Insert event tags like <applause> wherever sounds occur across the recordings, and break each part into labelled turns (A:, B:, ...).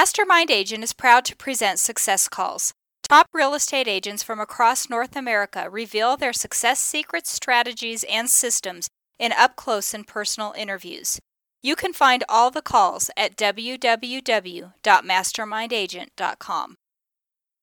A: Mastermind Agent is proud to present Success Calls. Top real estate agents from across North America reveal their success secrets, strategies, and systems in up close and personal interviews. You can find all the calls at www.mastermindagent.com.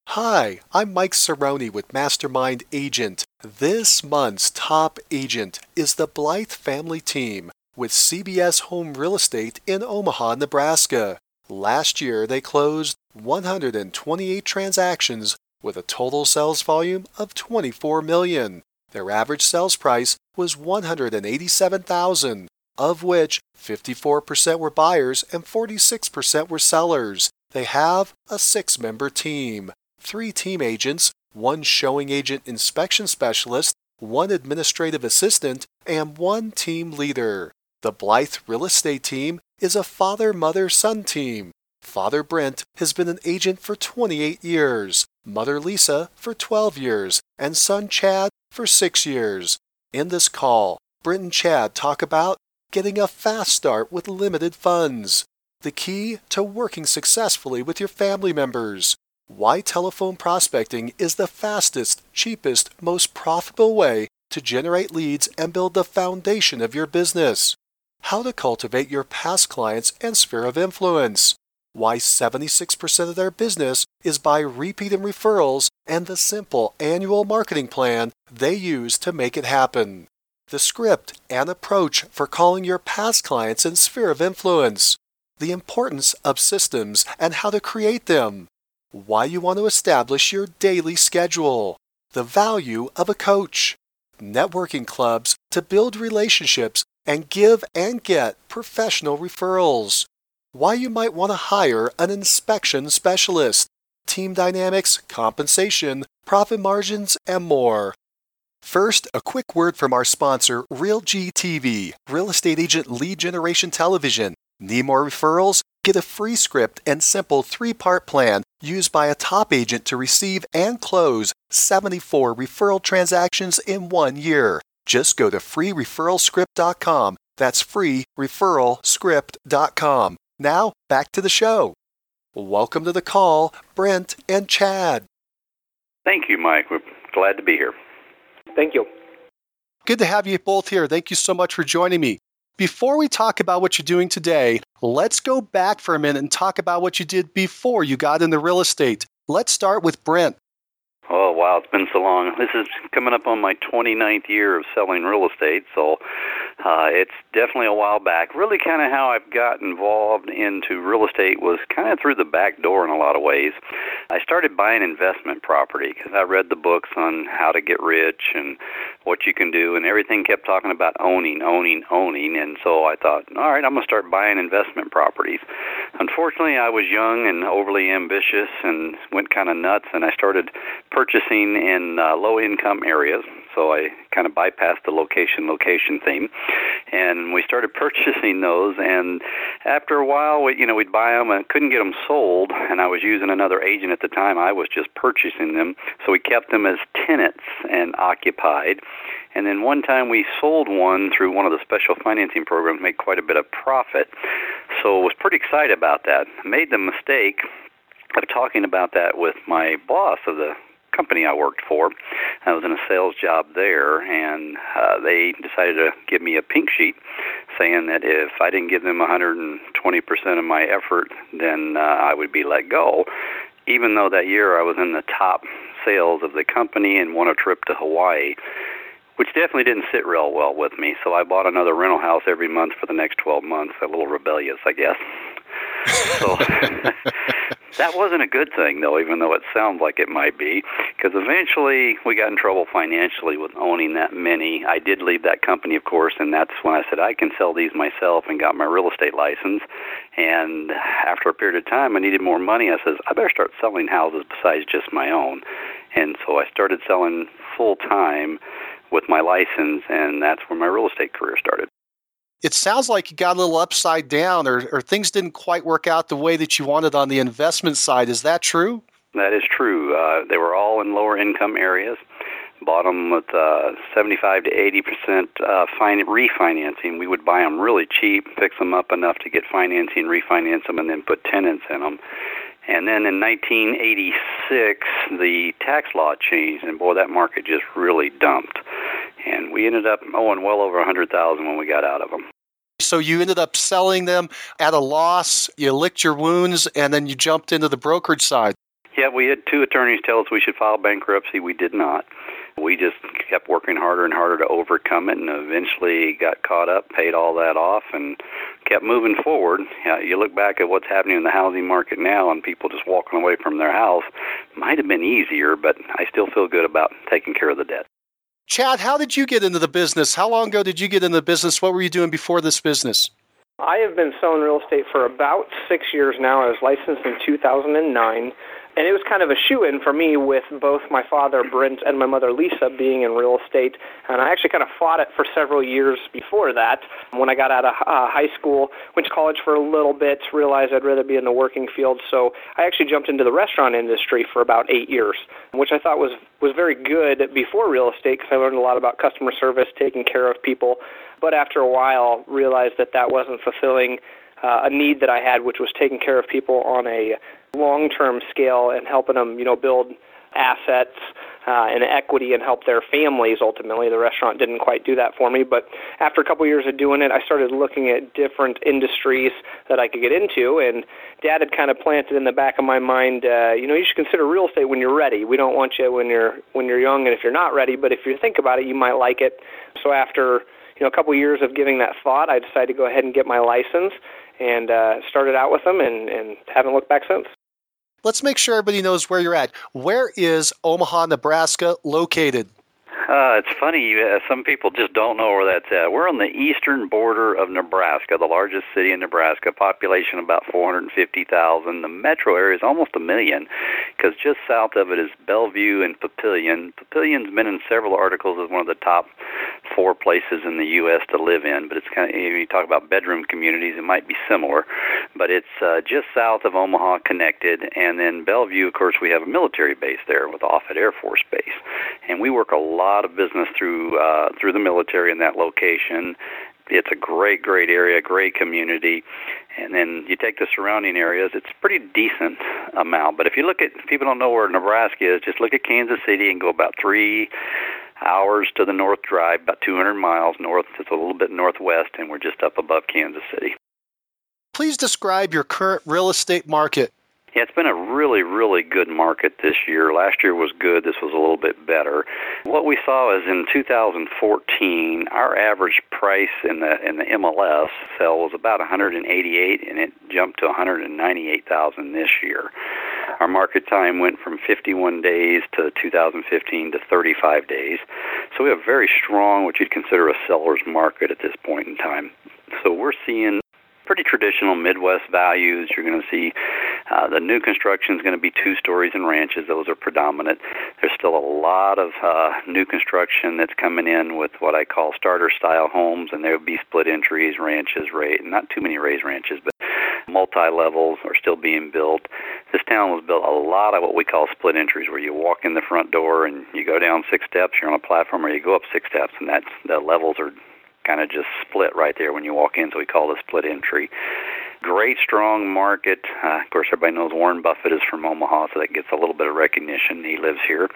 B: Hi, I'm Mike Cerrone with Mastermind Agent. This month's top agent is the Blythe family team with CBS Home Real Estate in Omaha, Nebraska. Last year, they closed 128 transactions with a total sales volume of 24 million. Their average sales price was 187,000, of which 54% were buyers and 46% were sellers. They have a 6-member team three team agents, one showing agent inspection specialist, one administrative assistant, and one team leader. The Blythe Real Estate team is a father mother son team. Father Brent has been an agent for 28 years, Mother Lisa for 12 years, and son Chad for 6 years. In this call, Brent and Chad talk about getting a fast start with limited funds, the key to working successfully with your family members, why telephone prospecting is the fastest, cheapest, most profitable way to generate leads and build the foundation of your business. How to cultivate your past clients and sphere of influence. Why 76% of their business is by repeat and referrals and the simple annual marketing plan they use to make it happen. The script and approach for calling your past clients and sphere of influence. The importance of systems and how to create them why you want to establish your daily schedule, the value of a coach, networking clubs to build relationships and give and get professional referrals, why you might want to hire an inspection specialist, team dynamics, compensation, profit margins, and more. First, a quick word from our sponsor, RealGTV, Real Estate Agent Lead Generation Television. Need more referrals? Get a free script and simple three part plan used by a top agent to receive and close 74 referral transactions in one year. Just go to freereferralscript.com. That's freereferralscript.com. Now, back to the show. Welcome to the call, Brent and Chad.
C: Thank you, Mike. We're glad to be here.
D: Thank you.
B: Good to have you both here. Thank you so much for joining me. Before we talk about what you're doing today, let's go back for a minute and talk about what you did before you got into real estate. Let's start with Brent.
C: Oh, wow, it's been so long. This is coming up on my 29th year of selling real estate, so uh, it's definitely a while back. Really, kind of how I've got involved into real estate was kind of through the back door in a lot of ways. I started buying investment property because I read the books on how to get rich and what you can do, and everything kept talking about owning, owning, owning. And so I thought, all right, I'm going to start buying investment properties. Unfortunately, I was young and overly ambitious and went kind of nuts, and I started purchasing in uh, low income areas. So I kind of bypassed the location location theme, and we started <laughs> purchasing those. And after a while, we, you know, we'd buy them and couldn't get them sold. And I was using another agent at the time. I was just purchasing them, so we kept them as tenants and occupied. And then one time we sold one through one of the special financing programs, made quite a bit of profit. So was pretty excited about that. Made the mistake of talking about that with my boss of the company I worked for. I was in a sales job there, and uh, they decided to give me a pink sheet saying that if I didn't give them 120% of my effort, then uh, I would be let go. Even though that year I was in the top sales of the company and won a trip to Hawaii, which definitely didn't sit real well with me. So I bought another rental house every month for the next 12 months. A little rebellious, I guess. <laughs> <laughs> <laughs> So that wasn't a good thing, though, even though it sounds like it might be, because eventually we got in trouble financially with owning that many. I did leave that company, of course, and that's when I said I can sell these myself and got my real estate license. And after a period of time, I needed more money. I says I better start selling houses besides just my own. And so I started selling full time with my license, and that's where my real estate career started
B: it sounds like you got a little upside down or, or things didn't quite work out the way that you wanted on the investment side. Is that true?
C: That is true. Uh, they were all in lower income areas, bought them with uh, 75 to 80 percent uh, fin- refinancing. We would buy them really cheap, fix them up enough to get financing, refinance them, and then put tenants in them. And then in 1986, the tax law changed, and boy, that market just really dumped. And we ended up owing well over 100,000 when we got out of them.
B: So you ended up selling them at a loss. You licked your wounds, and then you jumped into the brokerage side.
C: Yeah, we had two attorneys tell us we should file bankruptcy. We did not. We just kept working harder and harder to overcome it, and eventually got caught up, paid all that off, and kept moving forward. Yeah, you look back at what's happening in the housing market now, and people just walking away from their house. Might have been easier, but I still feel good about taking care of the debt.
B: Chad, how did you get into the business? How long ago did you get into the business? What were you doing before this business?
D: I have been selling real estate for about six years now. I was licensed in 2009 and it was kind of a shoe in for me with both my father Brent and my mother Lisa being in real estate. And I actually kind of fought it for several years before that. When I got out of uh, high school, went to college for a little bit, realized I'd rather be in the working field. So I actually jumped into the restaurant industry for about eight years, which I thought was was very good before real estate because I learned a lot about customer service, taking care of people. But after a while, realized that that wasn't fulfilling uh, a need that I had, which was taking care of people on a long-term scale and helping them, you know, build assets uh, and equity and help their families ultimately. The restaurant didn't quite do that for me, but after a couple years of doing it, I started looking at different industries that I could get into. And Dad had kind of planted in the back of my mind, uh, you know, you should consider real estate when you're ready. We don't want you when you're when you're young and if you're not ready, but if you think about it, you might like it. So after you know a couple years of giving that thought, I decided to go ahead and get my license and uh, started out with them and, and haven't looked back since.
B: Let's make sure everybody knows where you're at. Where is Omaha, Nebraska located?
C: Uh, it's funny. Uh, some people just don't know where that's at. We're on the eastern border of Nebraska, the largest city in Nebraska. Population about 450,000. The metro area is almost a million, because just south of it is Bellevue and Papillion. Papillion's been in several articles as one of the top four places in the U.S. to live in. But it's kind of you talk about bedroom communities, it might be similar, but it's uh, just south of Omaha, connected, and then Bellevue. Of course, we have a military base there with Offutt Air Force Base, and we work a lot lot of business through uh, through the military in that location. It's a great, great area, great community, and then you take the surrounding areas. It's a pretty decent amount. But if you look at, people don't know where Nebraska is, just look at Kansas City and go about three hours to the north drive, about 200 miles north. It's a little bit northwest, and we're just up above Kansas City.
B: Please describe your current real estate market.
C: Yeah, it's been a really, really good market this year. Last year was good. This was a little bit better. What we saw is in 2014, our average price in the in the MLS sale was about 188, and it jumped to 198,000 this year. Our market time went from 51 days to 2015 to 35 days. So we have very strong, what you'd consider a seller's market at this point in time. So we're seeing pretty traditional Midwest values. You're going to see uh, the new construction is going to be two stories and ranches. Those are predominant. There's still a lot of uh, new construction that's coming in with what I call starter style homes, and there will be split entries, ranches, rate, not too many raised ranches, but multi levels are still being built. This town was built a lot of what we call split entries, where you walk in the front door and you go down six steps, you're on a platform, or you go up six steps, and that's the levels are kind of just split right there when you walk in, so we call it a split entry. Great, strong market. Uh, of course, everybody knows Warren Buffett is from Omaha, so that gets a little bit of recognition. He lives here.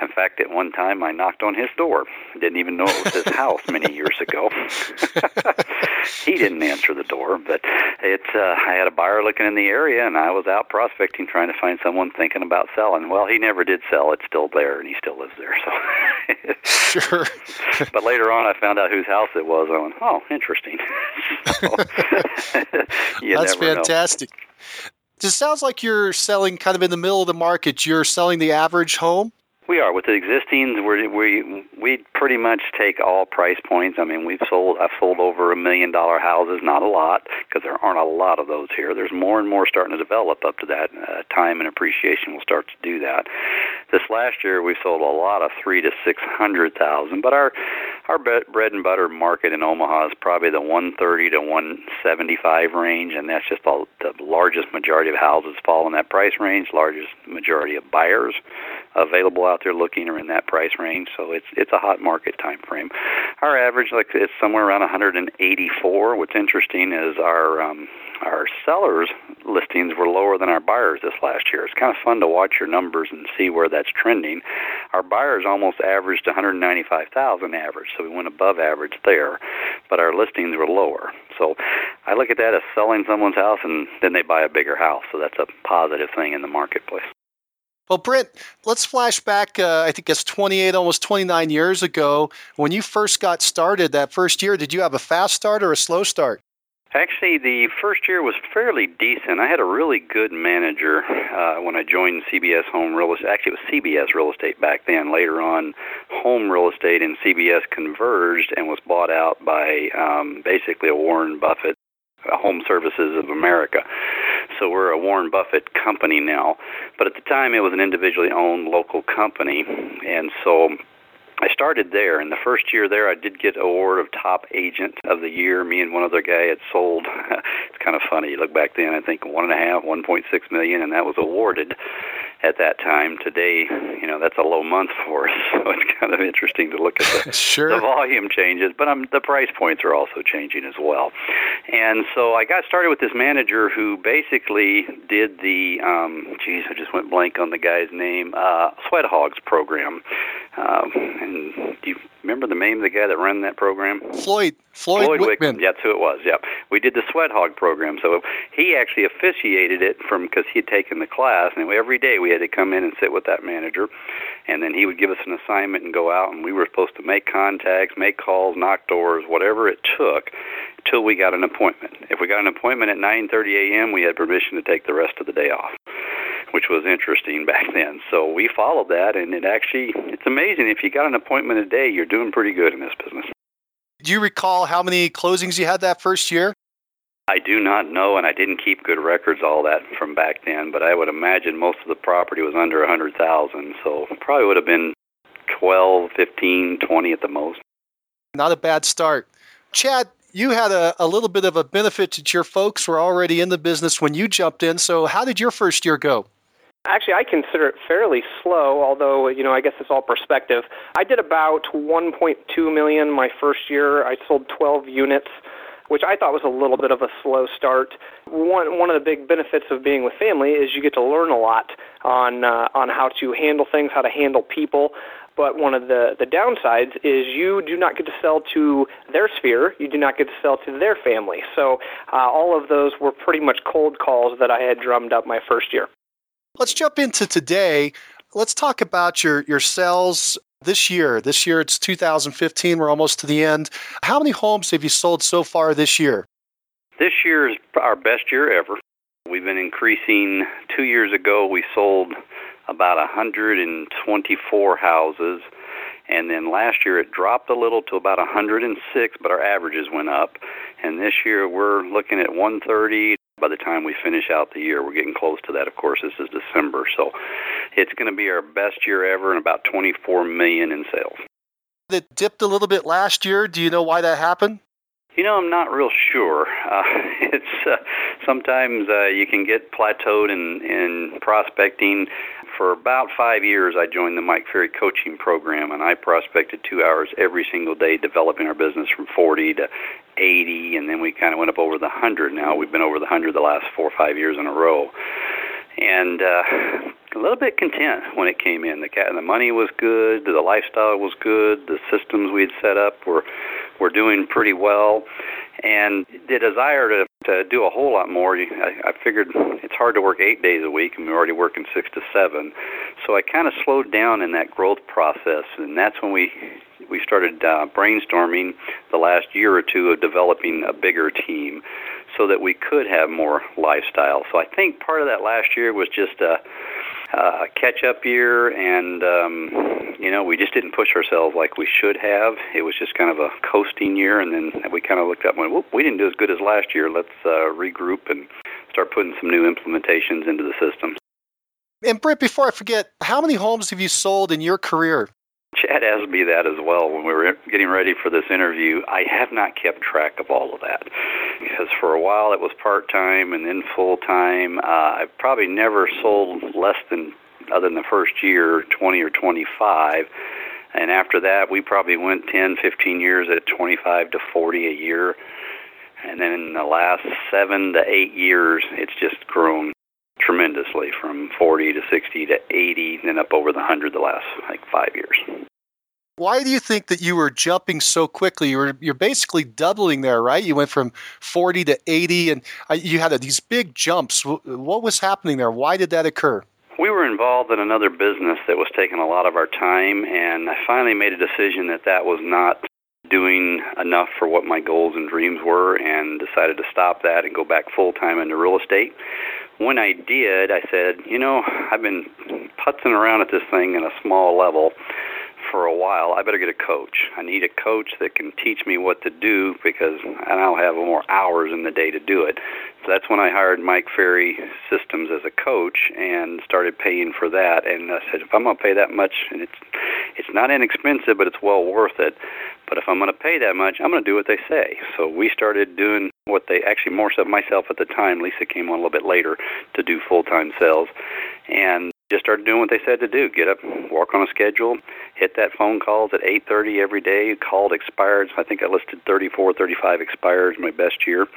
C: In fact, at one time, I knocked on his door. Didn't even know it was his house many years ago. <laughs> he didn't answer the door, but it's. Uh, I had a buyer looking in the area, and I was out prospecting, trying to find someone thinking about selling. Well, he never did sell. It's still there, and he still lives there.
B: So, <laughs> sure.
C: but later on, I found out whose house it was. I went, "Oh, interesting." <laughs> so, <laughs> you
B: That's fantastic.
C: Know.
B: It sounds like you're selling kind of in the middle of the market. You're selling the average home.
C: We are with the existing. We we we pretty much take all price points. I mean, we've sold. I've sold over a million dollar houses. Not a lot because there aren't a lot of those here. There's more and more starting to develop up to that. Uh, time and appreciation will start to do that. This last year, we sold a lot of three to six hundred thousand. But our our bread and butter market in Omaha is probably the 130 to 175 range, and that's just the, the largest majority of houses fall in that price range. Largest majority of buyers available out out there looking are in that price range. So it's it's a hot market time frame. Our average, like it's somewhere around 184. What's interesting is our um, our sellers listings were lower than our buyers this last year. It's kind of fun to watch your numbers and see where that's trending. Our buyers almost averaged 195,000 average, so we went above average there, but our listings were lower. So I look at that as selling someone's house and then they buy a bigger house. So that's a positive thing in the marketplace.
B: Well, Brent, let's flash back. Uh, I think it's 28, almost 29 years ago. When you first got started that first year, did you have a fast start or a slow start?
C: Actually, the first year was fairly decent. I had a really good manager uh, when I joined CBS Home Real Estate. Actually, it was CBS Real Estate back then. Later on, Home Real Estate and CBS converged and was bought out by um, basically a Warren Buffett Uh, Home Services of America. So we're a Warren Buffett company now. But at the time, it was an individually owned local company, and so I started there. In the first year there, I did get award of top agent of the year. Me and one other guy had sold. <laughs> it's kind of funny. You look back then, I think one and a half, one point six million, and that was awarded at that time. Today, you know, that's a low month for us, <laughs> so it's kind of interesting to look at the, <laughs>
B: sure.
C: the volume changes, but um, the price points are also changing as well. And so I got started with this manager who basically did the, um, geez, I just went blank on the guy's name, uh, Sweat Hogs program. Um, and you remember the name of the guy that ran that program?
B: Floyd. Floyd,
C: Floyd
B: Wickman.
C: Wickman. That's who it was. Yep. We did the Sweat Hog program. So he actually officiated it from because he had taken the class, and every day we had to come in and sit with that manager, and then he would give us an assignment and go out, and we were supposed to make contacts, make calls, knock doors, whatever it took, till we got an appointment. If we got an appointment at 9:30 a.m., we had permission to take the rest of the day off which was interesting <laughs> back then. So we followed that, and it actually it's amazing if you got an appointment a day, you're doing pretty good in this business.
B: Do you recall how many closings you had that first year?
C: I do not know, and I didn't keep good records all that from back then. But I would imagine most of the property was under a hundred thousand, so probably would have been twelve, fifteen, twenty at the most.
B: Not a bad start, Chad. You had a, a little bit of a benefit that your folks were already in the business when you jumped in. So, how did your first year go?
D: Actually, I consider it fairly slow, although, you know, I guess it's all perspective. I did about 1.2 million my first year. I sold 12 units, which I thought was a little bit of a slow start. One one of the big benefits of being with family is you get to learn a lot on uh, on how to handle things, how to handle people. But one of the, the downsides is you do not get to sell to their sphere. You do not get to sell to their family. So uh, all of those were pretty much cold calls that I had drummed up my first year.
B: Let's jump into today. Let's talk about your, your sales this year. This year it's 2015. We're almost to the end. How many homes have you sold so far this year?
C: This year is our best year ever. We've been increasing. Two years ago, we sold about 124 houses. And then last year it dropped a little to about 106, but our averages went up. And this year we're looking at 130 by the time we finish out the year. We're getting close to that. Of course, this is December, so it's going to be our best year ever and about 24 million in sales.
B: It dipped a little bit last year. Do you know why that happened?
C: You know, I'm not real sure. Uh, <laughs> it's uh, sometimes uh, you can get plateaued in in prospecting. For about five years, I joined the Mike Ferry coaching program, and I prospected two hours every single day, developing our business from 40 to 80, and then we kind of went up over the 100. Now we've been over the 100 the last four or five years in a row, and uh, a little bit content when it came in. The cat, the money was good, the lifestyle was good, the systems we had set up were were doing pretty well, and the desire to to do a whole lot more. I, I figured it's hard to work eight days a week, and we're already working six to seven. So I kind of slowed down in that growth process, and that's when we we started uh, brainstorming the last year or two of developing a bigger team so that we could have more lifestyle. So I think part of that last year was just a, a catch up year, and um, you know we just didn't push ourselves like we should have. It was just kind of a coasting year, and then we kind of looked up and went, we didn't do as good as last year. Let's uh, regroup and start putting some new implementations into the system.
B: And Britt, before I forget, how many homes have you sold in your career?
C: Chad asked me that as well when we were getting ready for this interview. I have not kept track of all of that because for a while it was part time and then full time. Uh, I've probably never sold less than other than the first year, 20 or 25. And after that, we probably went 10, 15 years at 25 to 40 a year. And then in the last seven to eight years, it's just grown tremendously from 40 to 60 to 80, then up over the 100 the last like five years.
B: Why do you think that you were jumping so quickly? You were you're basically doubling there, right? You went from 40 to 80, and you had these big jumps. What was happening there? Why did that occur?
C: We were involved in another business that was taking a lot of our time, and I finally made a decision that that was not doing enough for what my goals and dreams were and decided to stop that and go back full time into real estate. When I did, I said, you know, I've been putzing around at this thing in a small level for a while, I better get a coach. I need a coach that can teach me what to do because I now have more hours in the day to do it. So that's when I hired Mike Ferry Systems as a coach and started paying for that. And I said, if I'm going to pay that much, and it's it's not inexpensive, but it's well worth it. But if I'm going to pay that much, I'm going to do what they say. So we started doing what they actually more so myself at the time. Lisa came on a little bit later to do full time sales, and just started doing what they said to do. Get up, walk on a schedule, hit that phone calls at 8:30 every day. Called expireds. I think I listed 34, 35 expireds my best year,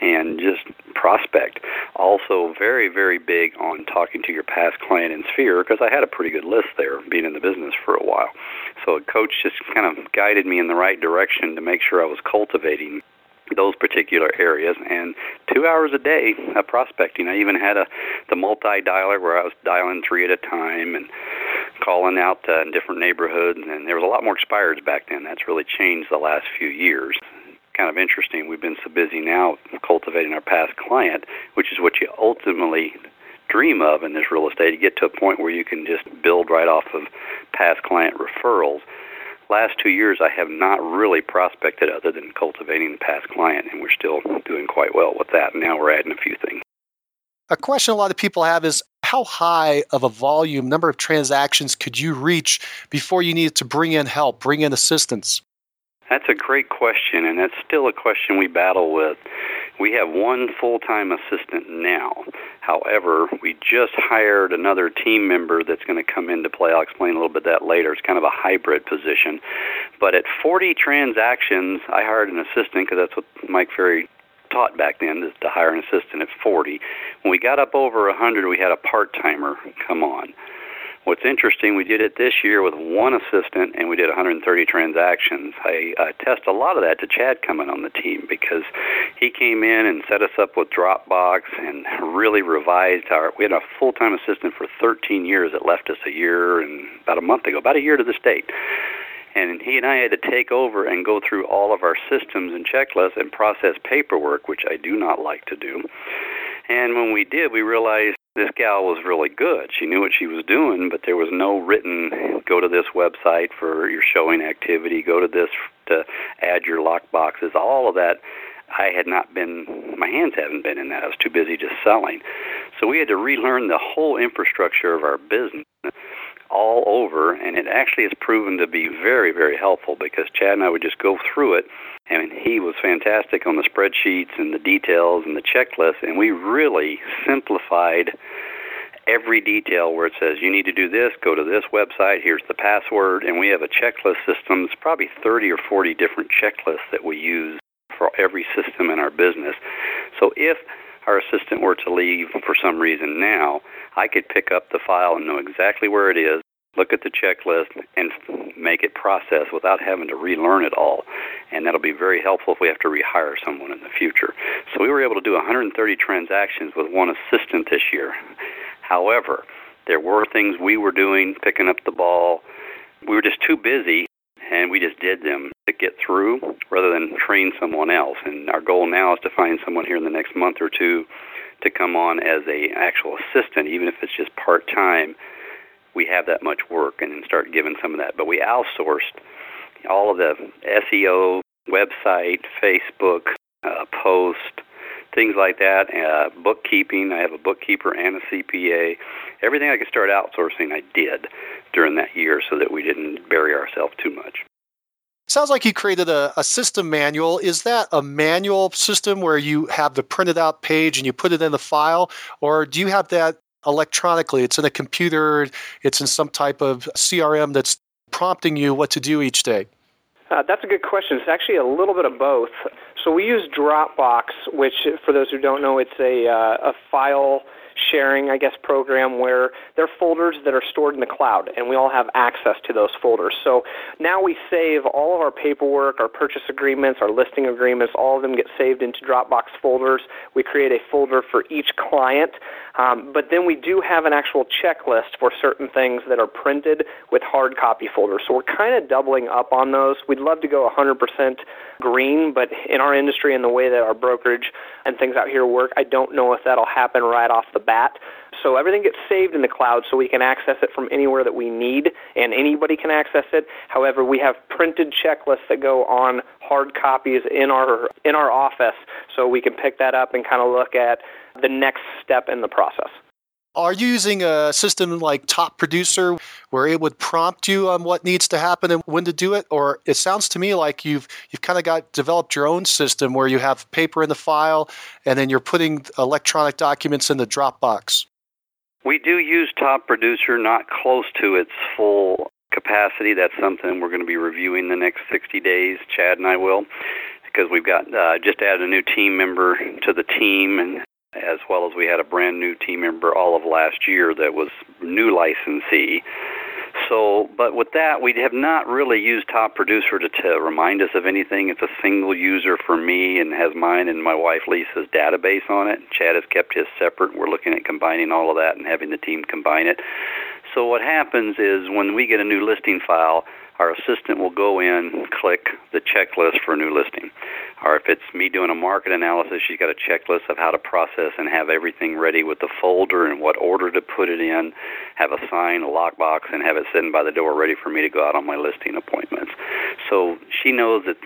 C: and just prospect. Also, very, very big on talking to your past client and sphere because I had a pretty good list there, being in the business for a while. So a coach just kind of guided me in the right direction to make sure I was cultivating those particular areas and two hours a day of prospecting. I even had a the multi dialer where I was dialing three at a time and calling out uh, in different neighborhoods and there was a lot more expireds back then. That's really changed the last few years. Kind of interesting. We've been so busy now cultivating our past client, which is what you ultimately dream of in this real estate. You get to a point where you can just build right off of past client referrals last two years, I have not really prospected other than cultivating the past client, and we're still doing quite well with that. Now we're adding a few things.
B: A question a lot of people have is how high of a volume, number of transactions could you reach before you needed to bring in help, bring in assistance?
C: That's a great question, and that's still a question we battle with. We have one full time assistant now. However, we just hired another team member that's going to come into play. I'll explain a little bit that later. It's kind of a hybrid position. But at 40 transactions, I hired an assistant because that's what Mike Ferry taught back then to hire an assistant at 40. When we got up over 100, we had a part timer come on. What's interesting, we did it this year with one assistant, and we did 130 transactions. I uh, test a lot of that to Chad coming on the team because he came in and set us up with Dropbox and really revised our. We had a full-time assistant for 13 years that left us a year and about a month ago, about a year to this date and he and I had to take over and go through all of our systems and checklists and process paperwork, which I do not like to do. And when we did, we realized this gal was really good. She knew what she was doing, but there was no written go to this website for your showing activity, go to this to add your lock boxes, all of that. I had not been, my hands haven't been in that. I was too busy just selling. So we had to relearn the whole infrastructure of our business all over, and it actually has proven to be very, very helpful because Chad and I would just go through it, and he was fantastic on the spreadsheets and the details and the checklists, and we really simplified every detail where it says you need to do this, go to this website, here's the password, and we have a checklist system. It's probably 30 or 40 different checklists that we use for every system in our business. So if our assistant were to leave for some reason now, I could pick up the file and know exactly where it is, look at the checklist, and make it process without having to relearn it all. And that'll be very helpful if we have to rehire someone in the future. So we were able to do 130 transactions with one assistant this year. However, there were things we were doing, picking up the ball. We were just too busy and we just did them to get through rather than train someone else. And our goal now is to find someone here in the next month or two to come on as a actual assistant, even if it's just part time. We have that much work and then start giving some of that. But we outsourced all of the SEO, website, Facebook, uh, post, things like that, uh, bookkeeping. I have a bookkeeper and a CPA. Everything I could start outsourcing, I did during that year so that we didn't bury ourselves too much.
B: Sounds like you created a, a, system manual. Is that a manual system where you have the printed out page and you put it in the file? Or do you have that electronically? It's in a computer, it's in some type of CRM that's prompting you what to do each day?
D: Uh, that's a good question. It's actually a little bit of both. So we use Dropbox, which, for those who don't know, it's a, uh, a file sharing, I guess, program where they're folders that are stored in the cloud, and we all have access to those folders. So now we save all of our paperwork, our purchase agreements, our listing agreements, all of them get saved into Dropbox folders. We create a folder for each client, um, but then we do have an actual checklist for certain things that are printed with hard copy folders. So we're kind of doubling up on those. We'd love to go 100% green, but in our industry and the way that our brokerage and things out here work, I don't know if that'll happen right off the bat. So everything gets saved in the cloud so we can access it from anywhere that we need and anybody can access it. However, we have printed checklists that go on hard copies in our in our office so we can pick that up and kind of look at the next step in the process.
B: Are you using a system like Top Producer where it would prompt you on what needs to happen and when to do it? Or it sounds to me like you've you've kind of got developed your own system where you have paper in the file and then you're putting electronic documents in the Dropbox.
C: We do use Top Producer, not close to its full capacity. That's something we're going to be reviewing the next 60 days. Chad and I will, because we've got uh, just added a new team member to the team, and as well as we had a brand new team member all of last year that was new licensee. So, but with that, we have not really used Top Producer to, to remind us of anything. It's a single user for me and has mine and my wife Lisa's database on it. Chad has kept his separate. We're looking at combining all of that and having the team combine it. So what happens is when we get a new listing file, our assistant will go in, click the checklist for a new listing. Or if it's me doing a market analysis, she's got a checklist of how to process and have everything ready with the folder and what order to put it in, have a sign, a lockbox, and have it sitting by the door ready for me to go out on my listing appointments. So she knows that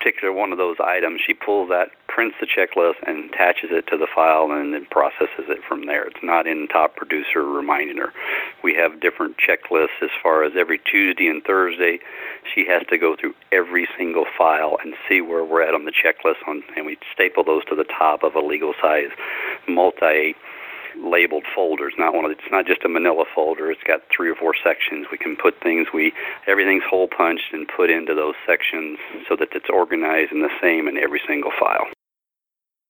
C: particular one of those items, she pulls that, prints the checklist, and attaches it to the file, and then processes it from there. It's not in Top Producer reminding her. We have different checklists as far as every Tuesday and Thursday. She has to go through every single file and see where we're at on the checklist, on, and we staple those to the top of a legal size multi labeled folders. Not one of it's not just a manila folder. It's got three or four sections. We can put things we everything's hole punched and put into those sections so that it's organized and the same in every single file.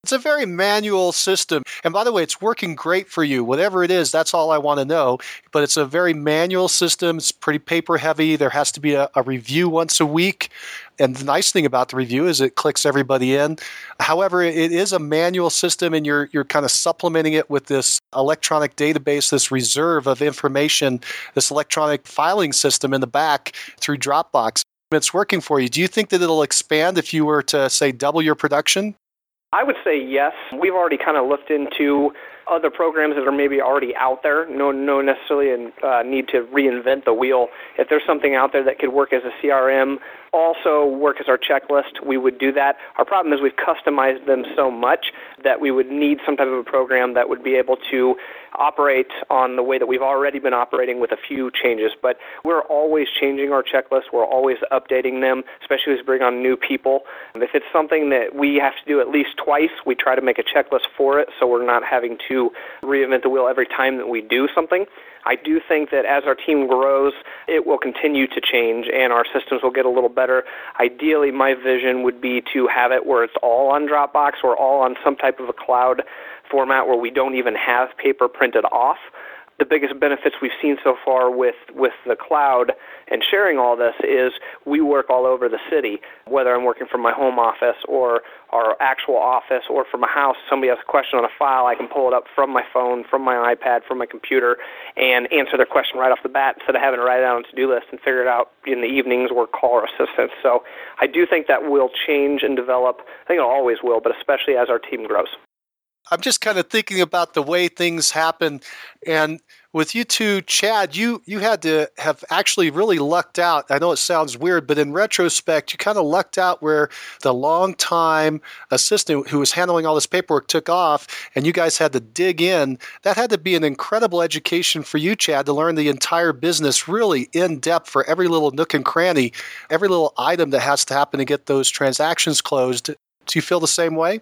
B: It's a very manual system. And by the way, it's working great for you. Whatever it is, that's all I want to know. But it's a very manual system. It's pretty paper heavy. There has to be a, a, review once a week. And the nice thing about the review is it clicks everybody in. However, it is a manual system and you're you're kind of supplementing it with this electronic database, this reserve of information, this electronic filing system in the back through Dropbox. It's working for you. Do you think that it'll expand if you were to say double your production?
D: I would say yes. We've already kind of looked into other programs that are maybe already out there. No, no necessarily a uh, need to reinvent the wheel. If there's something out there that could work as a CRM, also work as our checklist, we would do that. Our problem is we've customized them so much that we would need some type of a program that would be able to operate on the way that we've already been operating with a few changes. But we're always changing our checklist. We're always updating them, especially as we bring on new people. If it's something that we have to do at least twice, we try to make a checklist for it so we're not having to reinvent the wheel every time that we do something. I do think that as our team grows, it will continue to change and our systems will get a little better. Ideally, my vision would be to have it where it's all on Dropbox or all on some type of a cloud format where we don't even have paper printed off the biggest benefits we've seen so far with, with the cloud and sharing all this is we work all over the city, whether I'm working from my home office or our actual office or from a house. Somebody has a question on a file, I can pull it up from my phone, from my iPad, from my computer, and answer their question right off the bat instead of having to write it down on a to-do list and figure it out in the evenings or call our assistants. So I do think that will change and develop. I think it always will, but especially as our team grows.
B: I'm just kind of thinking about the way things happen. And with you two, Chad, you you had to have actually really lucked out. I know it sounds weird, but in retrospect, you kind of lucked out where the long-time assistant who was handling all this paperwork took off, and you guys had to dig in. That had to be an incredible education for you, Chad, to learn the entire business really in depth for every little nook and cranny, every little item that has to happen to get those transactions closed. Do you feel the same way?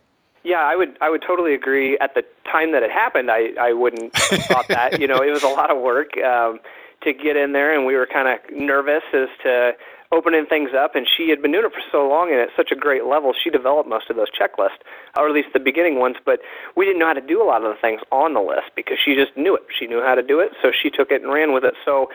D: Yeah, I would I would totally agree. At the time that it happened, I I wouldn't <laughs> have thought that. You know, it was a lot of work um, to get in there, and we were kind of nervous as to opening things up. And she had been doing it for so long and at such a great level, she developed most of those checklists, or at least the beginning ones. But we didn't know how to do a lot of the things on the list because she just knew it. She knew how to do it, so she took it and ran with it. So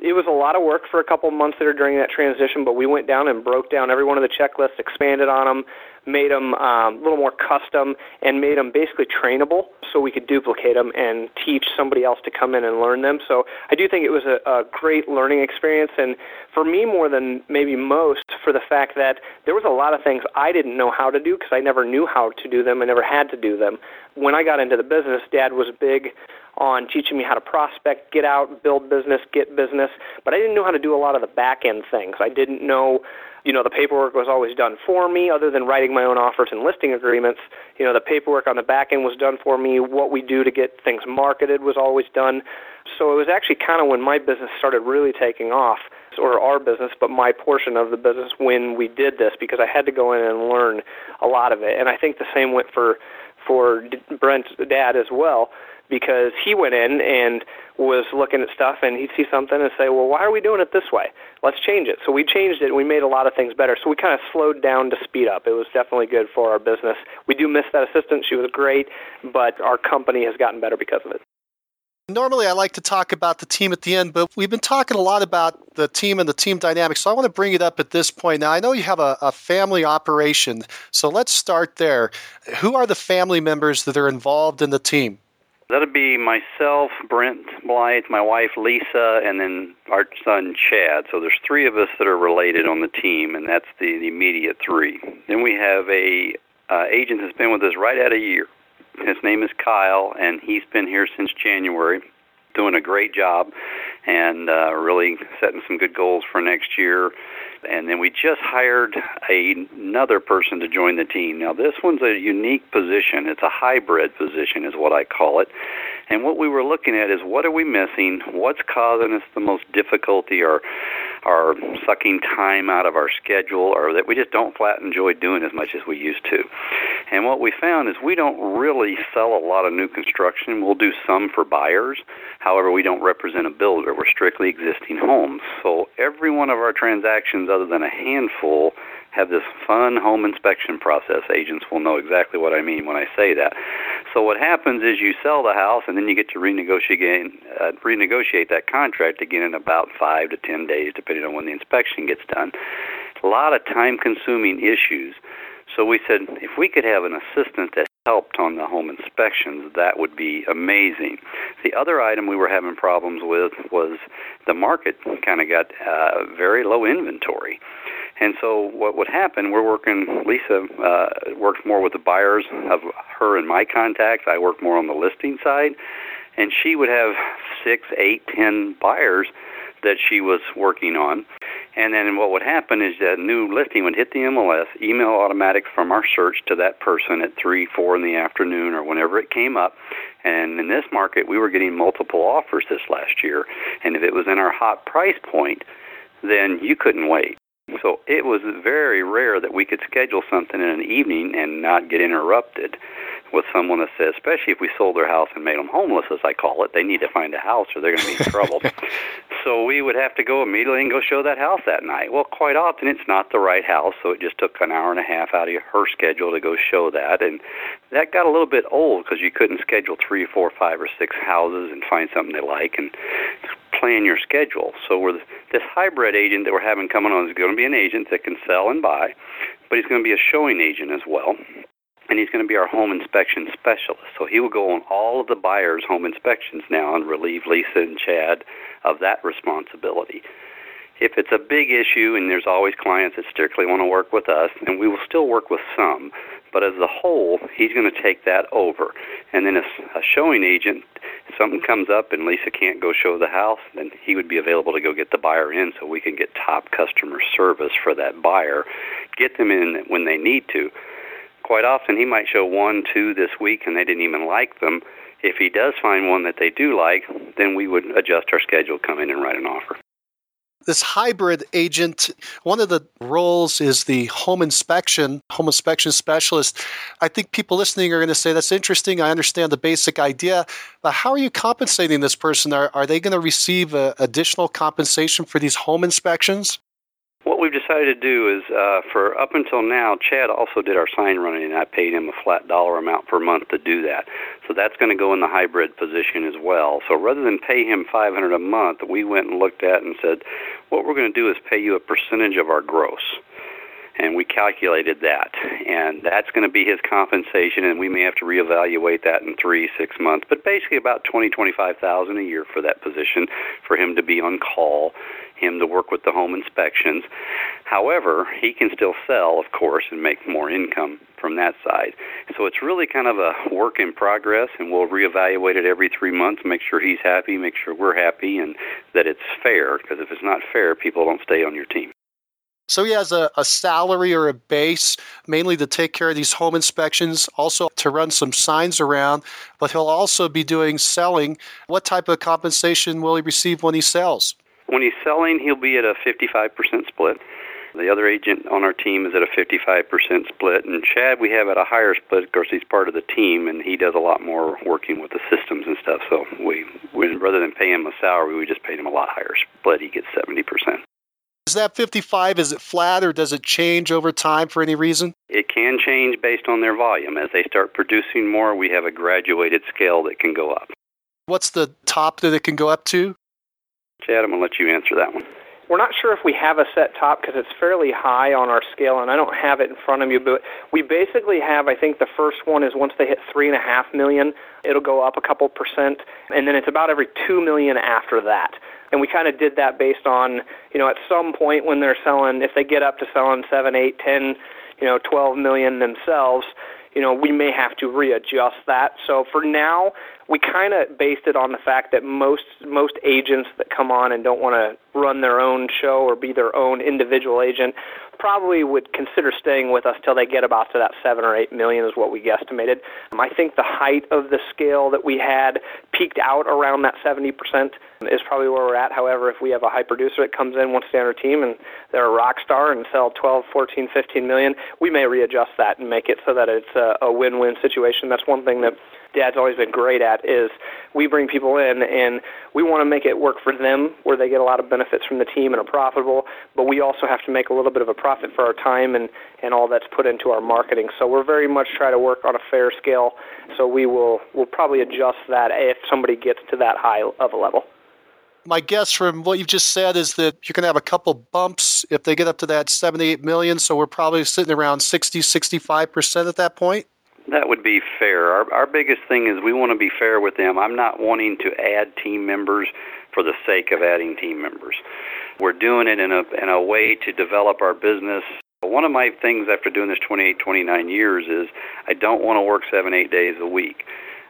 D: it was a lot of work for a couple of months there during that transition, but we went down and broke down every one of the checklists, expanded on them, made them um, a little more custom, and made them basically trainable so we could duplicate them and teach somebody else to come in and learn them. So I do think it was a, a great learning experience, and for me more than maybe most, for the fact that there was a lot of things I didn't know how to do because I never knew how to do them. I never had to do them. When I got into the business, Dad was big on teaching me how to prospect, get out, build business, get business, but I didn't know how to do a lot of the back end things. I didn't know you know the paperwork was always done for me other than writing my own offers and listing agreements. You know the paperwork on the back end was done for me. What we do to get things marketed was always done. So it was actually kind of when my business started really taking off or our business but my portion of the business when we did this because I had to go in and learn a lot of it. And I think the same went for for Brent's dad as well because he went in and was looking at stuff and he'd see something and say, well, why are we doing it this way? Let's change it. So we changed it and we made a lot of things better. So we kind of slowed down to speed up. It was definitely good for our business. We do miss that assistant. She was great, but our company has gotten better because of it.
B: Normally, I like to talk about the team at the end, but we've been talking a lot about the team and the team dynamics. So I want to bring it up at this point. Now, I know you have a, a, family operation, so let's start there. Who are the family members that are involved in the team?
C: That'd be myself, Brent Blythe, my wife Lisa, and then our son Chad. So there's three of us that are related on the team, and that's the, the immediate three. Then we have a uh, agent that's been with us right at a year. His name is Kyle, and he's been here since January, doing a great job, and uh, really setting some good goals for next year and then we just hired a, another person to join the team. Now, this one's a unique position. It's a hybrid position, is what I call it. And what we were looking at is what are we missing? What's causing us the most difficulty or are sucking time out of our schedule or that we just don't flat enjoy doing as much as we used to. And what we found is we don't really sell a lot of new construction. We'll do some for buyers. However, we don't represent a builder. We're strictly existing homes. So every one of our transactions other than a handful have this fun home inspection process. Agents will know exactly what I mean when I say that. So what happens is you sell the house and then you get to renegotiate uh, renegotiate that contract again in about five to ten days, depending on when the inspection gets done. A lot of time-consuming issues. So we said if we could have an assistant that helped on the home inspections, that would be amazing. The other item we were having problems with was the market kind of got uh, very low inventory. And so what would happen, we're working, Lisa uh, works more with the buyers of her and my contacts. I work more on the listing side. And she would have six, eight, ten buyers that she was working on. And then what would happen is that new listing would hit the MLS, email automatic from our search to that person at 3, 4 in the afternoon or whenever it came up. And in this market, we were getting multiple offers this last year. And if it was in our hot price point, then you couldn't wait. So it was very rare that we could schedule something in an evening and not get interrupted with someone that says, especially if we sold their house and made them homeless, as I call it, they need to find a house or they're going to be in trouble. <laughs> so we would have to go immediately and go show that house that night. Well, quite often it's not the right house, so it just took an hour and a half out of her schedule to go show that, and that got a little bit old because you couldn't schedule three, four, five, or six houses and find something they like and plan your schedule. So we're this hybrid agent that we're having coming on is going to be an agent that can sell and buy, but he's going to be a showing agent as well. And he's going to be our home inspection specialist. So he will go on all of the buyers' home inspections now and relieve Lisa and Chad of that responsibility. If it's a big issue, and there's always clients that strictly want to work with us, and we will still work with some, but as a whole, he's going to take that over. And then a, a showing agent, if something comes up and Lisa can't go show the house, then he would be available to go get the buyer in so we can get top customer service for that buyer, get them in when they need to. Quite often, he might show one, two this week, and they didn't even like them. If he does find one that they do like, then we would adjust our schedule, come in and write an offer.
B: This hybrid agent, one of the roles is the home inspection, home inspection specialist. I think people listening are going to say, that's interesting. I understand the basic idea. But how are you compensating this person? Are, are they going to receive uh, additional compensation for these home inspections?
C: What we've decided to do is, uh, for up until now, Chad also did our sign running, and I paid him a flat dollar amount per month to do that. So that's going to go in the hybrid position as well. So rather than pay him 500 a month, we went and looked at and said, what we're going to do is pay you a percentage of our gross and we calculated that and that's going to be his compensation and we may have to reevaluate that in three six months but basically about twenty twenty five thousand a year for that position for him to be on call him to work with the home inspections. However, he can still sell, of course, and make more income from that side. So it's really kind of a work in progress, and we'll reevaluate it every three months, make sure he's happy, make sure we're happy, and that it's fair, because if it's not fair, people don't stay on your team.
B: So he has a, a, salary or a base mainly to take care of these home inspections, also to run some signs around, but he'll also be doing selling. What type of compensation will he receive when he sells?
C: When he's selling, he'll be at a 55% split. The other agent on our team is at a 55% split, and Chad we have at a higher split. Of course, he's part of the team, and he does a lot more working with the systems and stuff. So we, we rather than pay him a salary, we just paid him a lot higher split. He gets 70%.
B: Is that 55? Is it flat or does it change over time for any reason?
C: It can change based on their volume. As they start producing more, we have a graduated scale that can go up.
B: What's the top that it can go up to?
C: Chad, I'm going to let you answer that one.
D: We're not sure if we have a set top because it's fairly high on our scale, and I don't have it in front of you. But we basically have, I think, the first one is once they hit three and a half million, it'll go up a couple percent, and then it's about every two million after that. And we kind of did that based on, you know, at some point when they're selling, if they get up to selling seven, eight, ten, you know, twelve million themselves, you know, we may have to readjust that. So for now, we kind of based it on the fact that most most agents that come on and don't want to run their own show or be their own individual agent probably would consider staying with us till they get about to that seven or eight million is what we guesstimated. Um, I think the height of the scale that we had peaked out around that 70% is probably where we're at. However, if we have a high producer that comes in, wants to stay on our team, and they're a rock star and sell 12, 14, 15 million, we may readjust that and make it so that it's a, a win-win situation. That's one thing that Dad's always been great at is we bring people in and we want to make it work for them where they get a lot of benefits from the team and are profitable, but we also have to make a little bit of a profit for our time and, and all that's put into our marketing. So we're very much try to work on a fair scale. So we will we'll probably adjust that if somebody gets to that high of a level.
B: My guess from what you've just said is that you're going to have a couple bumps if they get up to that 78 million. So we're probably sitting around 60, 65% at that point.
C: That would be fair. Our, our biggest thing is we want to be fair with them. I'm not wanting to add team members for the sake of adding team members. We're doing it in a in a way to develop our business. One of my things after doing this 28, 29 years is I don't want to work seven, eight days a week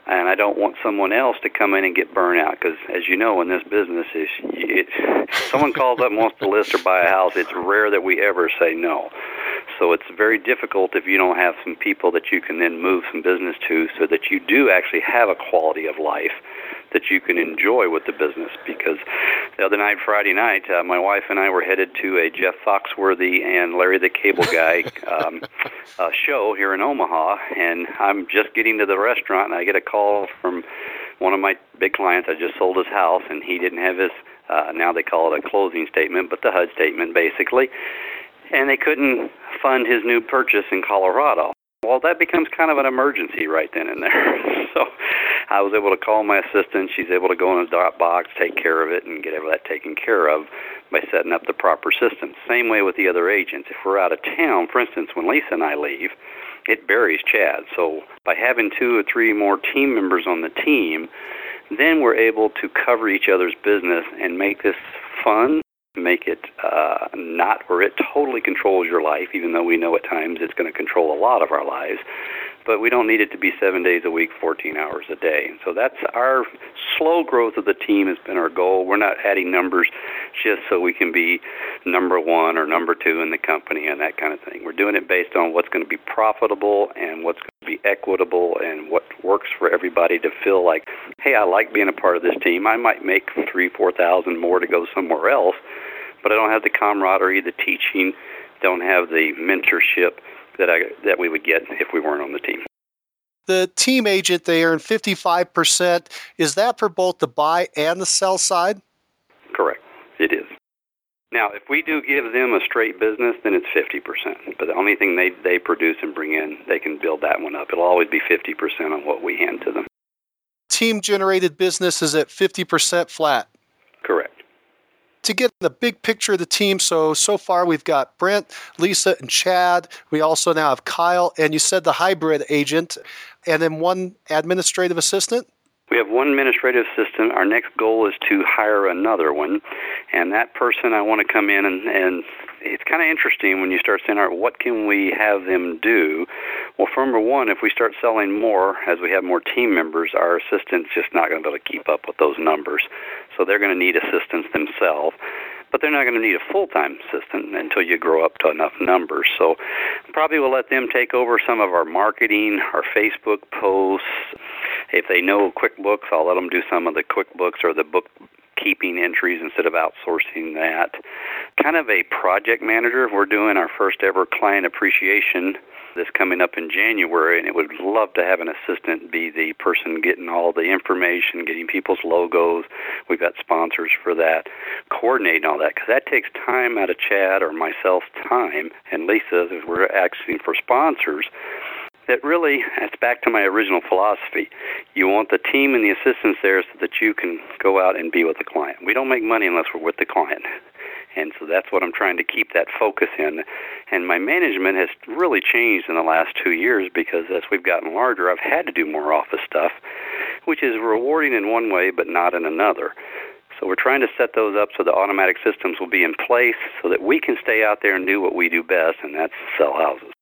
C: and I don't want someone else to come in and get burned out because, as you know, in this business, is it, someone calls up and wants to list or buy a house, it's rare that we ever say no. So it's very difficult if you don't have some people that you can then move some business to, so that you do actually have a quality of life that you can enjoy with the business. Because the other night, Friday night, uh, my wife and I were headed to a Jeff Foxworthy and Larry the Cable Guy <laughs> um, uh, show here in Omaha, and I'm just getting to the restaurant, and I get a call from one of my big clients. I just sold his house, and he didn't have his. Uh, now they call it a closing statement, but the HUD statement basically. And they couldn't fund his new purchase in Colorado. Well, that becomes kind of an emergency right then and there. <laughs> so I was able to call my assistant. She's able to go in a Dropbox, take care of it, and get that taken care of by setting up the proper system. Same way with the other agents. If we're out of town, for instance, when Lisa and I leave, it buries Chad. So by having two or three more team members on the team, then we're able to cover each other's business and make this fun make it uh, not where it totally controls your life, even though we know at times it's going to control a lot of our lives. But we don't need it to be seven days a week, 14 hours a day. And so that's our slow growth of the team has been our goal. We're not adding numbers just so we can be number one or number two in the company and that kind of thing. We're doing it based on what's going to be profitable and what's going to be equitable and what works for everybody to feel like, hey, I like being a part of this team. I might make three, four thousand more to go somewhere else but I don't have the camaraderie, the teaching, don't have the mentorship that I that we would get if we weren't on the team.
B: The team agent they earn 55%. Is that for both the buy and the sell side?
C: Correct. It is. Now, if we do give them a straight business, then it's 50%. But the only thing they, they produce and bring in, they can build that one up. It'll always be 50% on what we hand to them.
B: Team generated business is at 50% flat.
C: Correct.
B: To get the big picture of the team, so so far we've got Brent, Lisa, and Chad. We also now have Kyle, and you said the hybrid agent, and then one administrative assistant.
C: We have one administrative assistant. Our next goal is to hire another one, and that person I want to come in and, and it's kind of interesting when you start saying, all right, what can we have them do? Well, for number one, if we start selling more as we have more team members, our assistant's just not going to be able to keep up with those numbers. So they're going to need assistance themselves but they're not going to need a full time assistant until you grow up to enough numbers. So probably we'll let them take over some of our marketing, our Facebook posts. If they know QuickBooks, I'll let them do some of the QuickBooks or the bookkeeping entries instead of outsourcing that. Kind of a project manager. We're doing our first ever client appreciation this coming up in January, and it would love to have an assistant be the person getting all the information, getting people's logos. We've got sponsors for that, coordinating all that, because that takes time out of Chad or myself's time, and Lisa, as we're asking for sponsors that really that's back to my original philosophy. You want the team and the assistants there so that you can go out and be with the client. We don't make money unless we're with the client. And so that's what I'm trying to keep that focus in. And my management has really changed in the last two years because as we've gotten larger, I've had to do more office stuff, which is rewarding in one way but not in another. So we're trying to set those up so the automatic systems will be in place so that we can stay out there and do what we do best, and that's sell houses.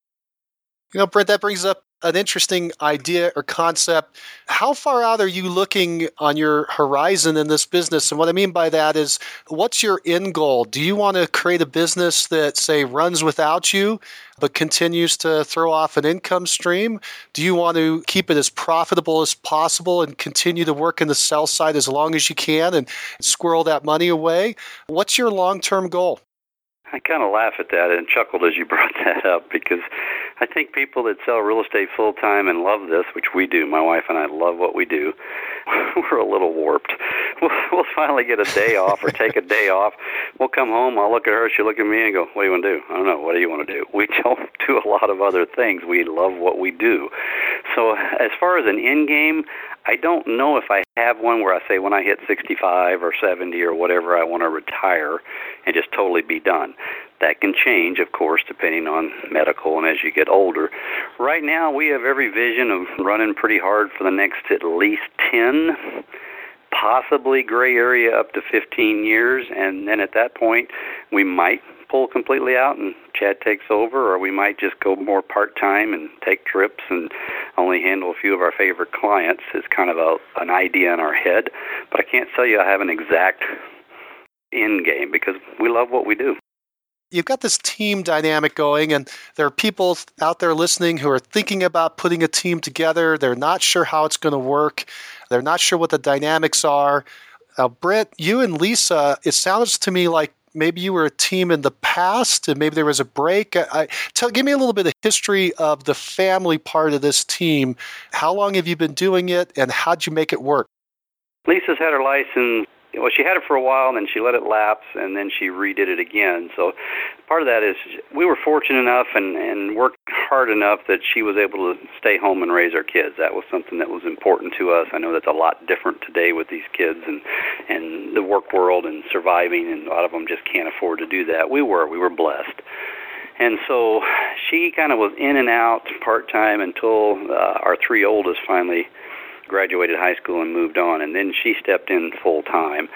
B: You know, Brent, that brings up an interesting idea or concept. How far out are you looking on your horizon in this business? And what I mean by that is, what's your end goal? Do you want to create a business that, say, runs without you, but continues to throw off an income stream? Do you want to keep it as profitable as possible and continue to work in the sell side as long as you can and squirrel that money away? What's your long term goal?
C: I kind of laugh at that and chuckled as you <laughs> brought that up because I think people that sell real estate full time and love this, which we do, my wife and I love what we do, <laughs> we're a little warped. <laughs> We'll, we'll finally get a day off or take a day off. We'll come home. I'll look at her. She'll look at me and go, "What do you want to do?" I don't know. What do you want to do? We <laughs> don't do a lot of other things. We love what we do. So as far as an end game, I don't know if I have one where I say when I hit 65 or 70 or whatever, I want to retire and just totally be done. That can change, of course, depending on medical and as you get older. Right now, we have every vision of running pretty hard for the next at least 10 possibly gray area up to 15 years, and then at that point, we might pull completely out and Chad takes over, or we might just go more part time and take trips and only handle a few of our favorite clients. Is kind of a an idea in our head, but I can't tell you I have an exact end game because we love what we do
B: you've got this team dynamic going, and there are people out there listening who are thinking about putting a team together. They're not sure how it's going to work, they're not sure what the dynamics are. Uh, Brent, you and Lisa, it sounds to me like maybe you were a team in the past and maybe there was a break. I, tell, give me a little bit of history of the family part of this team. How long have you been doing it and how'd you make it work?
C: Lisa's had her license well, she had it for a while, and then she let it lapse, and then she redid it again. So, part of that is we were fortunate enough and and worked hard enough that she was able to stay home and raise our kids. That was something that was important to us. I know that's a lot different today with these kids and and the work world and surviving, and a lot of them just can't afford to do that. We were we were blessed. And so she kind of was in and out part time until uh, our three oldest finally graduated high school and moved on, and then she stepped in full time,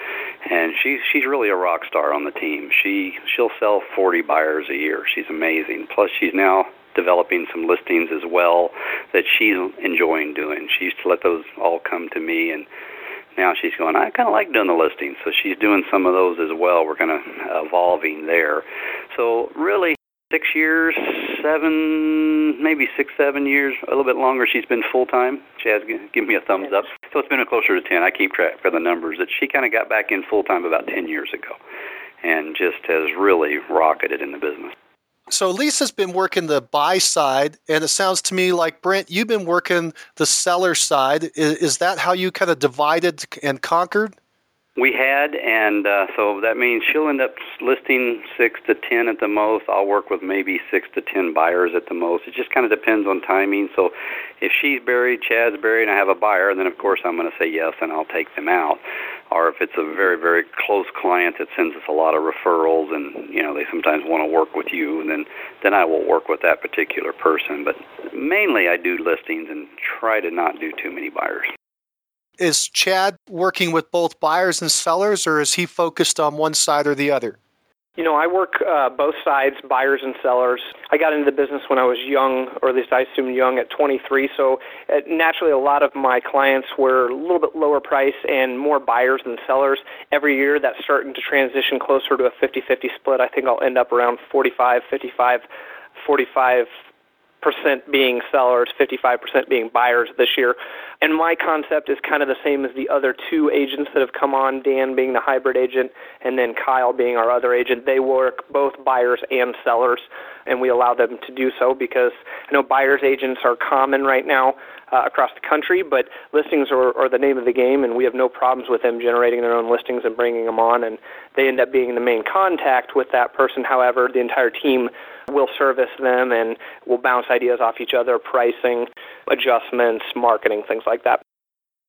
C: and she's she's really a rock star on the team. She she'll sell 40 buyers a year. She's amazing. Plus, she's now developing some listings as well that she's enjoying doing. She used to let those all come to me and now she's going i kind of like doing the listings so she's doing some of those as well we're kind of evolving there so really six years, seven, maybe six, seven years, a little bit longer. She's been full time. She has given me a thumbs up. So it's been closer to 10. I keep track of the numbers that she kind of got back in full time about 10 years ago. and just has really rocketed in the business.
B: So Lisa's been working the buy side, and it sounds to me like Brent, you've been working the seller side. Is, is that how you kind of divided and conquered?
C: We had, and uh, so that means she'll end up listing six to ten at the most. I'll work with maybe six to ten buyers at the most. It just kind of depends on timing. So if she's buried, Chad's buried, and I have a buyer, then of course I'm going to say yes and I'll take them out. Or if it's a very, very close client that sends us a lot of referrals and, you know, they sometimes want to work with you, and then, then I will work with that particular person. But mainly I do listings and try to not do too many buyers.
B: Is Chad working with both buyers and sellers, or is he focused on one side or the other?
D: You know, I work uh, both sides, buyers and sellers. I got into the business when I was young, or at least I assume young, at 23. So uh, naturally, a lot of my clients were a little bit lower price and more buyers than sellers. Every year, that's starting to transition closer to a 50-50 split. I think I'll end up around 45, 55, 45 percent being sellers, 55% being buyers this year. And my concept is kind of the same as the other two agents that have come on, Dan being the hybrid agent and then Kyle being our other agent. They work both buyers and sellers, and we allow them to do so because I know buyers agents are common right now uh, across the country, but listings are, are the name of the game, and we have no problems with them generating their own listings and bringing them on, and they end up being the main contact with that person. However, the entire team will service them and we'll bounce ideas off each other, pricing, adjustments, marketing, things like that.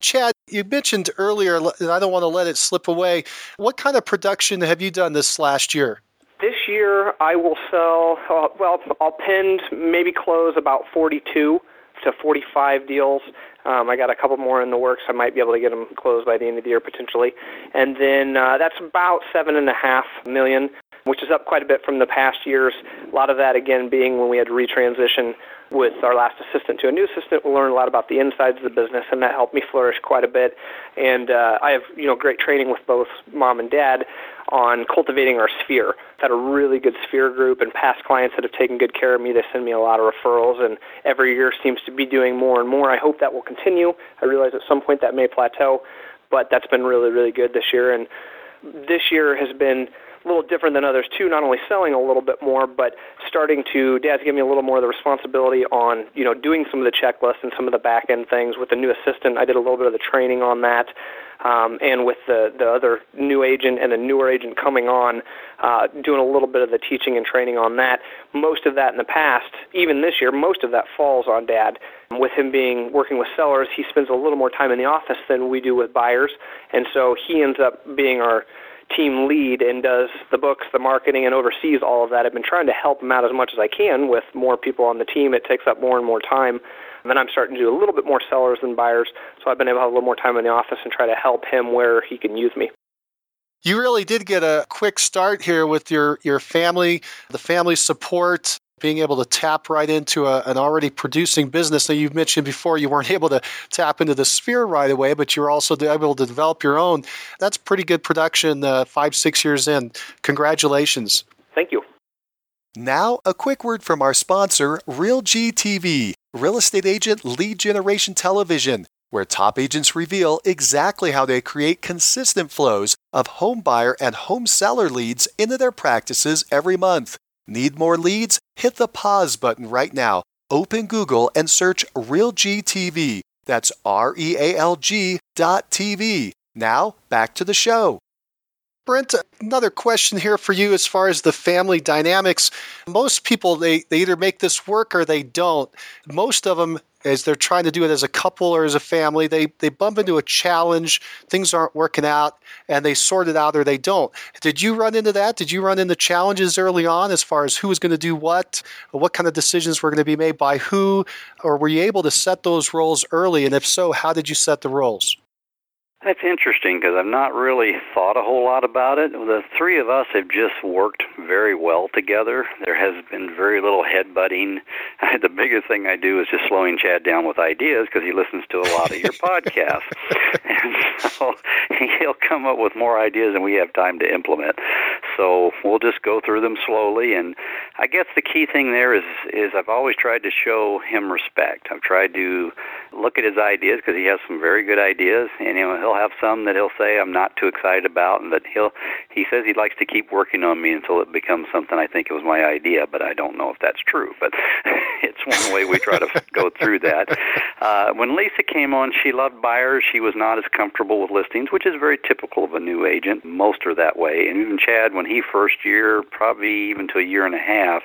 B: Chad, you mentioned earlier, and I don't want to let it slip away. What kind of production have you done this last year?
D: This year, I will sell, uh, well, I'll pend, maybe close about 42 to 45 deals. Um, I got a couple more in the works. I might be able to get them closed by the end of the year potentially, and then uh, that's about seven and a half million, which is up quite a bit from the past years. A lot of that again being when we had to retransition with our last assistant to a new assistant. We learned a lot about the insides of the business, and that helped me flourish quite a bit. And uh, I have you know great training with both mom and dad on cultivating our sphere. I've had a really good sphere group and past clients that have taken good care of me. They send me a lot of referrals, and every year seems to be doing more and more. I hope that will continue. I realize at some point that may plateau, but that's been really really good this year. And this year has been little different than others too. Not only selling a little bit more, but starting to Dad's giving me a little more of the responsibility on you know doing some of the checklists and some of the back end things with the new assistant. I did a little bit of the training on that, um, and with the the other new agent and the newer agent coming on, uh, doing a little bit of the teaching and training on that. Most of that in the past, even this year, most of that falls on Dad. With him being working with sellers, he spends a little more time in the office than we do with buyers, and so he ends up being our team lead and does the books, the marketing, and oversees all of that. I've been trying to help him out as much as I can with more people on the team. It takes up more and more time. And then I'm starting to do a little bit more sellers than buyers, so I've been able to have a little more time in the office and try to help him where he can use me.
B: You really did get a quick start here with your, your family, the family support, being able to tap right into a, an already producing business. Now, you've mentioned before you weren't <laughs> able to tap into the sphere right away, but you're also able to develop your own. That's pretty good production uh, five, six years in. Congratulations.
D: Thank you.
B: Now, a quick word from our sponsor, Real G TV, real estate agent lead generation television, where top agents reveal exactly how they create consistent flows of home buyer and home seller leads into their practices every month. Need more leads? Hit the pause button right now. Open Google and search RealGTV. That's R E A L G dot TV. Now, back to the show. Brent, another question here for you as far as the family dynamics. Most people, they, they either make this work or they don't. Most of them as they're trying to do it as a couple or as a family, they, they bump into a challenge, things aren't working out, and they sort it out or they don't. Did you run into that? Did you run into challenges early on as far as who was going to do what, what kind of decisions were going to be made by who, or were you able to set those roles early? And if so, how did you set the roles?
C: That's interesting because I've not really thought a whole lot about it. The three of us have just worked very well together. There has been very little headbutting. <laughs> The biggest thing I do is just slowing Chad down with ideas because he listens to a lot of your <laughs> podcasts. <laughs> and so he'll come up with more ideas than we have time to implement. so we'll just go through them slowly. And I guess the key thing there is is I've always tried to show him respect. I've tried to look at his ideas because he has some very good ideas, and know he'll have some that he'll say I'm not too excited about, and that he'll he says he likes to keep working on me until it becomes something I think it was my idea, but I don't know if that's true. But <laughs> it's one way we try to <laughs> go through that. Uh, when Lisa came on, she loved buyers. She was not as comfortable with listings, which is very typical of a new agent. Most are that way. And even Chad, when he first year, probably even to a year and a half,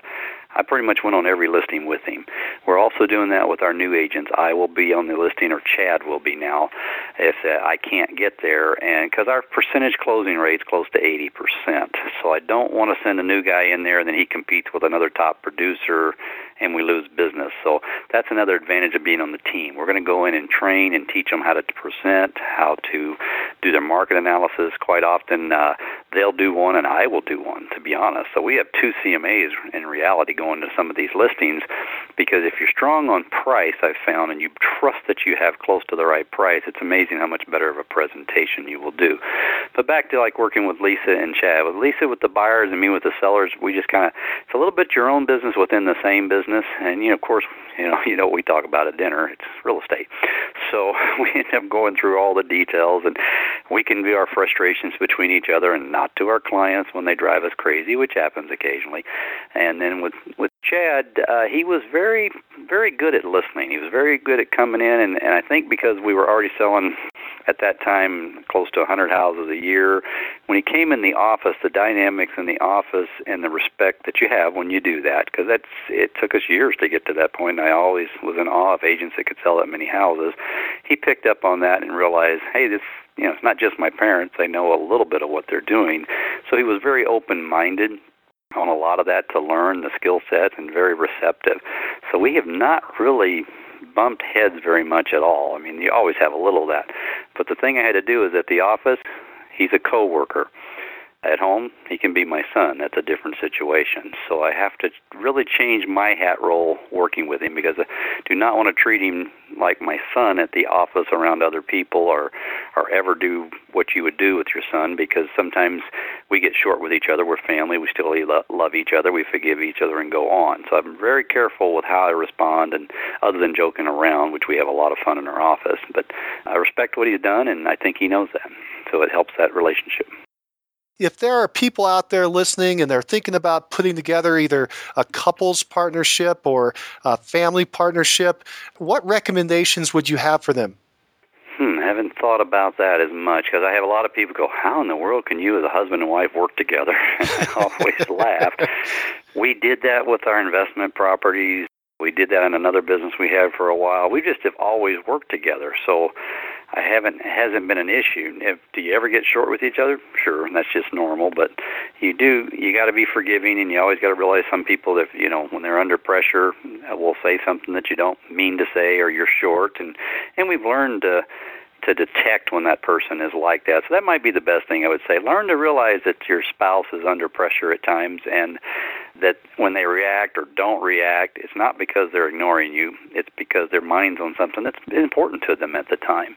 C: I pretty much went on every listing with him. We're also doing that with our new agents. I will be on the listing, or Chad will be now, if uh, I can't get there, and because our percentage closing rate's close to 80%. So I don't want to send a new guy in there and then he competes with another top producer and we lose business. So that's another advantage of being on the team. We're going to go in and train and teach them how to present, how to do their market analysis. Quite often, uh, they'll do one and I will do one, to be honest. So we have two CMAs in reality going to some of these listings because if you're strong on price, I've found, and you trust that you have close to the right price, it's amazing how much better of a presentation you will do. But back to like working with Lisa and Chad. With Lisa with the buyers and me with the sellers, we just kind of, it's a little bit your own business within the same business business, and you know, of course, you know, <laughs> you know, we talk about at dinner. It's real estate, so <laughs> we end up going through all the details, and we can view our frustrations between each other, and not to our clients when they drive us crazy, which happens occasionally. And then with with Chad, uh, he was very, very good at listening. He was very good at coming in, and, and I think because we were already selling at that time close to 100 houses a year. When he came in the office, the dynamics in the office and the respect that you have when you do that, because that's it took us years to get to that point. And I always was in awe of agents that could sell that many houses. He picked up on that and realized, hey, this you know, it's not just my parents. They know a little bit of what they're doing. So he was very open-minded on a lot of that to learn the skill set and very receptive. So we have not really bumped heads very much at all. I mean, you always have a little of that. But the thing I had to do is at the office, he's a coworker. At home, he can be my son. That's a different situation. So I have to really change my hat role working with him because I do not want to treat him like my son at the office around other people or or ever do what you would do with your son because sometimes we get short with each other. We're family. We still love each other. We forgive each other and go on. So I'm very careful with how I respond and other than joking around, which we have a lot of fun in our office, but I respect what he's done and I think he knows that. So it helps that relationship
B: if there are people out there listening and they're thinking about putting together either a couples partnership or a family partnership, what recommendations would you have for them?
C: Hmm, I haven't thought about that as much because I have a lot of people go, "How in the world can you, as a husband and wife, work together?" <laughs> I always laugh. We did that with our investment properties. We did that in another business we had for a while. We just have always worked together. So I haven't hasn't been an issue. If do you ever get short with each other? Sure, that's just normal. But you do you got to be forgiving, and you always got to realize some people that you know when they're under pressure uh, will say something that you don't mean to say, or you're short, and and we've learned to to detect when that person is like that. So that might be the best thing I would say. Learn to realize that your spouse is under pressure at times and that when they react or don't react, it's not because they're ignoring you, it's because their mind's on something that's important to them at the time.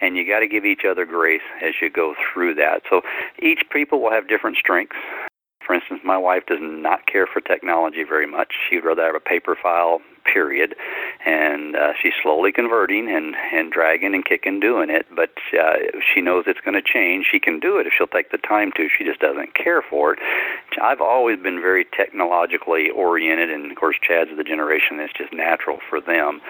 C: And you got to give each other grace as you go through that. So each people will have different strengths. For instance, my wife does not care for technology very much. She'd rather have a paper file, period. And uh, she's slowly converting and and dragging and kicking, doing it. But uh, she knows it's going to change. She can do it if she'll take the time to. She just doesn't care for it. I've always been very technologically oriented, and of course, Chad's the generation that's just natural for them.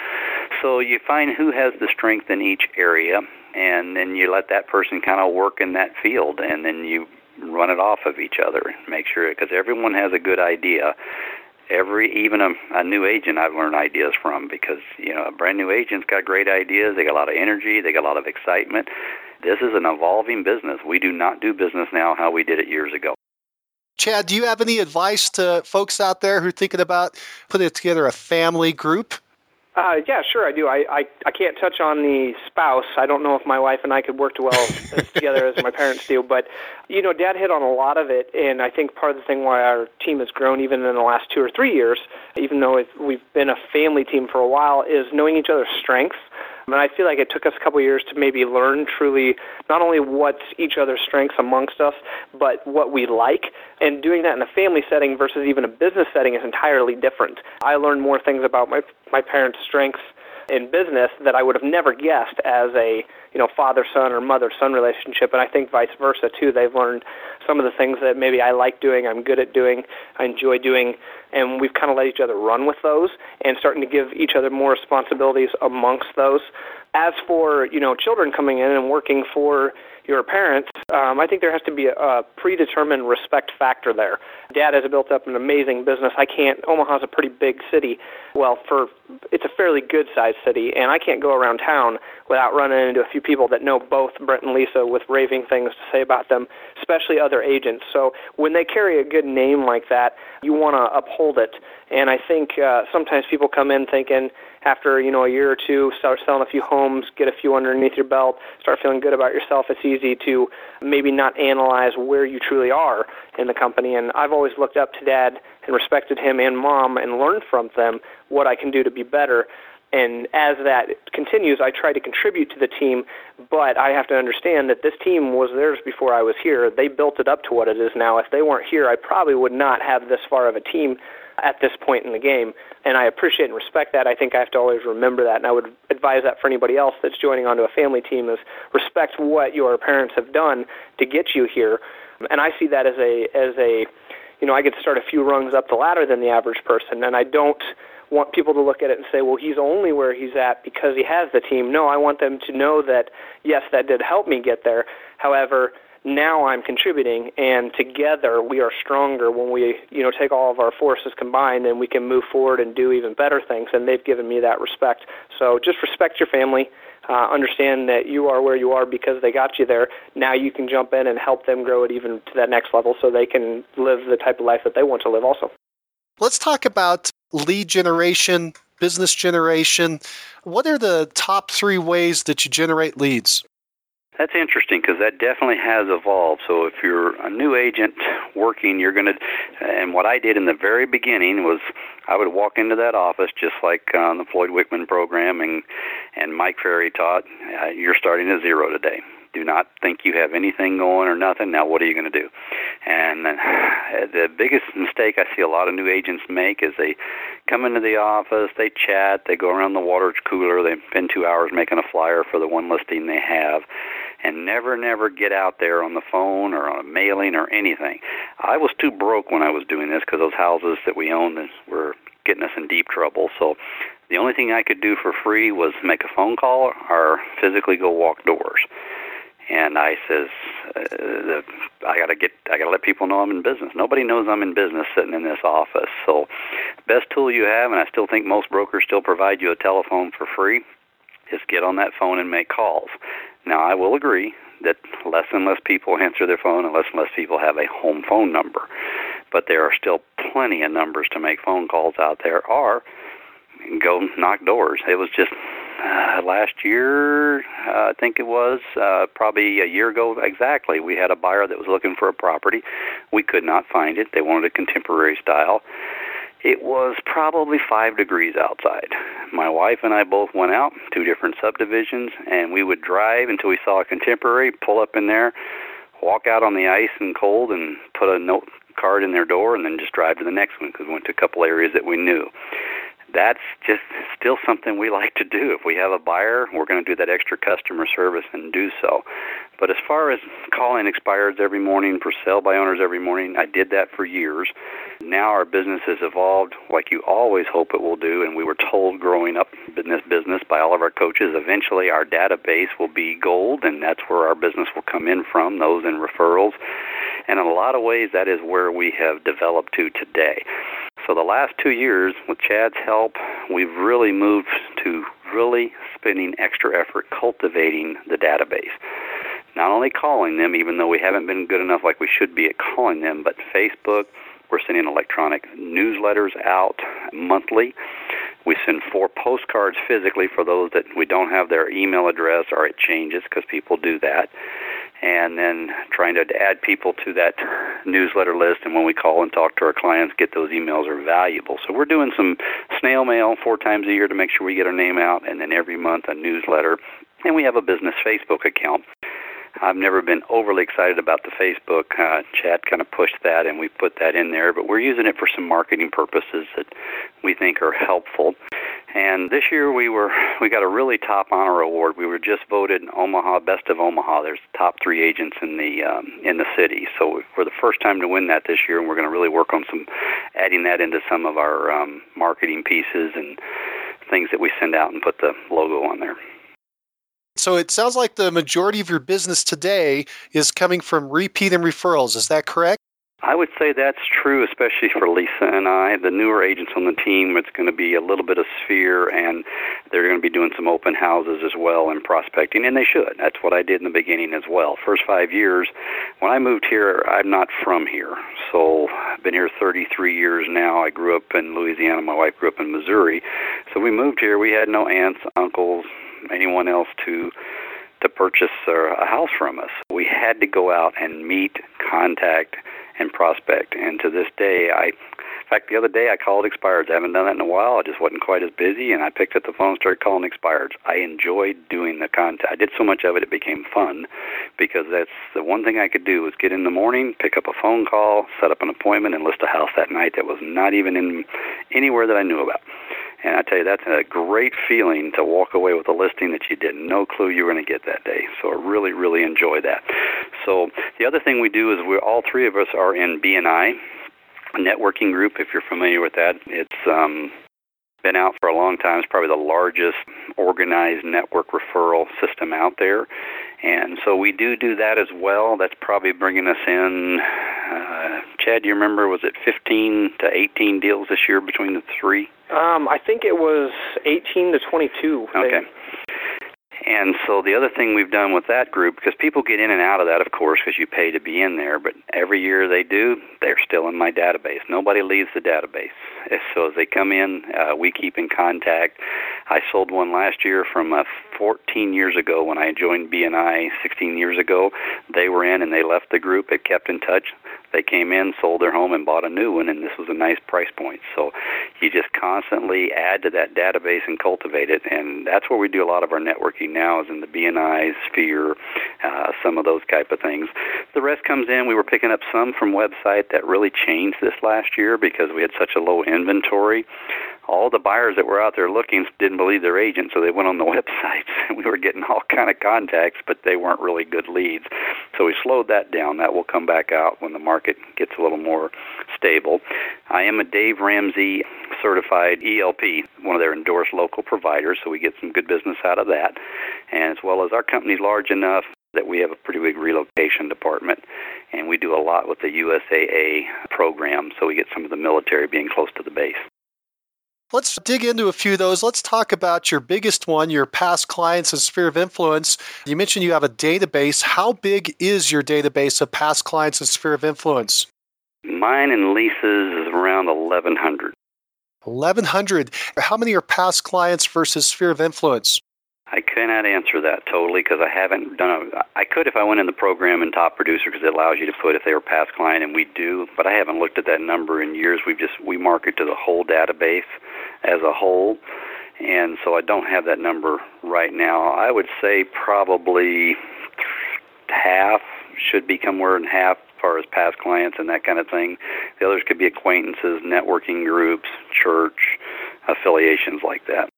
C: So you find who has the strength in each area, and then you let that person kind of work in that field, and then you run it off of each other. And make sure because everyone has a good idea. Every even a, a new agent I've learned ideas from because you know a brand new agent's got great ideas. They got a lot of energy. They got a lot of excitement. This is an evolving business. We do not do business now how we did it years ago.
B: Chad, do you have any advice to folks out there who are thinking about putting together a family group?
D: Uh, yeah, sure, I do. I, I I can't touch on the spouse. I don't know if my wife and I could work <laughs> as well together as my parents do, but you know, Dad hit on a lot of it, and I think part of the thing why our team has grown even in the last two or three years, even though we've been a family team for a while, is knowing each other's strengths And I feel like it took us a couple years to maybe learn truly not only what's each other's strengths amongst us, but what we like. And doing that in a family setting versus even a business setting is entirely different. I learned more things about my my parents' strengths in business that I would have never guessed as a you know father son or mother son relationship and I think vice versa too. They've learned some of the things that maybe I like doing I'm good at doing I enjoy doing and we've kind of let each other run with those and starting to give each other more responsibilities amongst those. As for you know children coming in and working for your parents, um, I think there has to be a, a predetermined respect factor there. Dad has built up an amazing business. I can't. Omaha's a pretty big city. Well, for it's a fairly good sized city, and I can't go around town without running into a few people that know both Brent and Lisa with raving things to say about them, especially other agents. So when they carry a good name like that, you want to uphold it. And I think uh, sometimes people come in thinking after you know a year or two, start selling a few homes, get a few underneath your belt, start feeling good about yourself. It's easy to maybe not analyze where you truly are in the company. And I've always looked up to Dad and respected him and Mom and learned from them what I can do to be better. And as that continues, I try to contribute to the team, but I have to understand that this team was theirs before I was here. They built it up to what it is now. If they weren't here, I probably would not have this far of a team at this point in the game. And I appreciate and respect that. I think I have to always remember that. And I would advise that for anybody else that's joining onto a family team is respect what your parents have done to get you here. And I see that as a as a you know, I get to start a few rungs up the ladder than the average person and I don't want people to look at it and say, well, he's only where he's at because he has the team. No, I want them to know that, yes, that did help me get there. However, now I'm contributing, and together we are stronger when we, you know, take all of our forces combined, and we can move forward and do even better things. And they've given me that respect. So just respect your family. Uh, understand that you are where you are because they got you there. Now you can jump in and help them grow it even to that next level, so they can live the type of life that they want to live. Also,
B: let's talk about lead generation, business generation. What are the top three ways that you generate leads?
C: That's interesting because that definitely has evolved. So if you're a new agent working, you're going to, and what I did in the very beginning was I would walk into that office just like on uh, the Floyd Wickman program and, and Mike Ferry taught, uh, you're starting at zero today. Do not think you have anything going or nothing. Now, what are you going to do? And uh, the biggest mistake I see a lot of new agents make is they come into the office, they chat, they go around the water cooler, they spend two hours making a flyer for the one listing they have and never, never get out there on the phone or on a mailing or anything. I was too broke when I was doing this because those houses that we owned were getting us in deep trouble. So the only thing I could do for free was make a phone call or physically go walk doors. And I says, uh, I gotta get, I gotta let people know I'm in business. Nobody knows I'm in business sitting in this office. So, best tool you have, and I still think most brokers still provide you a telephone for free, is get on that phone and make calls. Now, I will agree that less and less people answer their phone and less and less people have a home phone number. But there are still plenty of numbers to make phone calls out there or go knock doors. It was just uh, last year, uh, I think it was, uh, probably a year ago exactly, we had a buyer that was looking for a property. We could not find it. They wanted a contemporary style. It was probably five degrees outside. My wife and I both went out, two different subdivisions, and we would drive until we saw a contemporary, pull up in there, walk out on the ice and cold, and put a note card in their door, and then just drive to the next one because we went to a couple areas that we knew that's just still something we like to do. If we have a buyer, we're going to do that extra customer service and do so. But as far as calling expireds every morning for sale by owners every morning, I did that for years. Now our business has evolved like you always hope it will do, and we were told growing up in this business by all of our coaches, eventually our database will be gold, and that's where our business will come in from, those and referrals. And in a lot of ways, that is where we have developed to today. So the last two years, with Chad's help, we've really moved to really spending extra effort cultivating the database. Not only calling them, even though we haven't been good enough like we should be at calling them, but Facebook, we're sending electronic newsletters out monthly. We send four postcards physically for those that we don't have their email address or it changes because people do that. And then trying to add people to that newsletter list. And when we call and talk to our clients, get those emails are valuable. So we're doing some snail mail four times a year to make sure we get our name out, and then every month a newsletter. And we have a business Facebook account. I've never been overly excited about the Facebook. Uh, kind of pushed that, and we put that in there. But we're using it for some marketing purposes that we think are helpful. And this year we were we got a really top honor award. We were just voted Omaha Best of Omaha. There's top three agents in the um, in the city, so we're the first time to win that this year, and we're going to really work on some adding that into some of our um, marketing pieces and things that we send out and put the logo on there.
B: So it sounds like the majority of your business today is coming from repeat and referrals. Is that correct?
C: I would say that's true, especially for Lisa and I. The newer agents on the team, it's going to be a little bit of sphere, and they're going to be doing some open houses as well and prospecting, and they should. That's what I did in the beginning as well. First five years, when I moved here, I'm not from here, so I've been here 33 years now. I grew up in Louisiana. My wife grew up in Missouri, so we moved here. We had no aunts, uncles, anyone else to to purchase uh, a house from us. We had to go out and meet, contact and prospect. And to this day, I, in fact, the other day I called expireds. I haven't done that in a while. I just wasn't quite as busy, and I picked up the phone and started calling expireds. I enjoyed doing the contact. I did so much of it, it became fun because that's the one thing I could do was get in the morning, pick up a phone call, set up an appointment, and list a house that night that was not even in anywhere that I knew about. And I tell you, that's a great feeling to walk away with a listing that you did no clue you were going to get that day. So I really, really enjoy that. So the other thing we do is we all three of us are in BNI a networking group. If you're familiar with that, it's um, been out for a long time. It's probably the largest organized network referral system out there. And so we do do that as well. That's probably bringing us in, uh, Chad, do you remember, was it 15 to 18 deals this year between the three?
D: Um, I think it was 18 to 22.
C: Okay. And so the other thing we've done with that group, because people get in and out of that, of course, because you pay to be in there, but every year they do, they're still in my database. Nobody leaves the database. So as they come in, uh, we keep in contact. I sold one last year from uh, 14 years ago when I joined BNI 16 years ago. They were in and they left the group. It kept in touch. They came in, sold their home, and bought a new one, and this was a nice price point. So you just constantly add to that database and cultivate it, and that's where we do a lot of our networking now is in the BNI sphere, uh, some of those type of things. The rest comes in. We were picking up some from website that really changed this last year because we had such a low inventory all the buyers that were out there looking didn't believe their agent, so they went on the <laughs> websites. we were getting all kind of contacts, but they weren't really good leads. So we slowed that down. That will come back out when the market gets a little more stable. I am a Dave Ramsey certified ELP, one of their endorsed local providers, so we get some good business out of that. And as well as our company's large enough that we have a pretty big relocation department, and we do a lot with the USAA program, so we get some of the military being close to the base.
B: Let's dig into a few of those. Let's talk about your biggest one, your past clients and sphere of influence. You mentioned you have a database. How big is your database of past clients and sphere of influence?
C: Mine and Lisa's is around 1,100.
B: 1,100. How many are past clients versus sphere of influence?
C: I cannot answer that totally because I haven't done a. I could if I went in the program and top producer because it allows you to put if they were past client and we do, but I haven't looked at that number in years. We've just we market to the whole database as a whole, and so I don't have that number right now. I would say probably half should become more than half as far as past clients and that kind of thing. The others could be acquaintances, networking groups, church affiliations like that.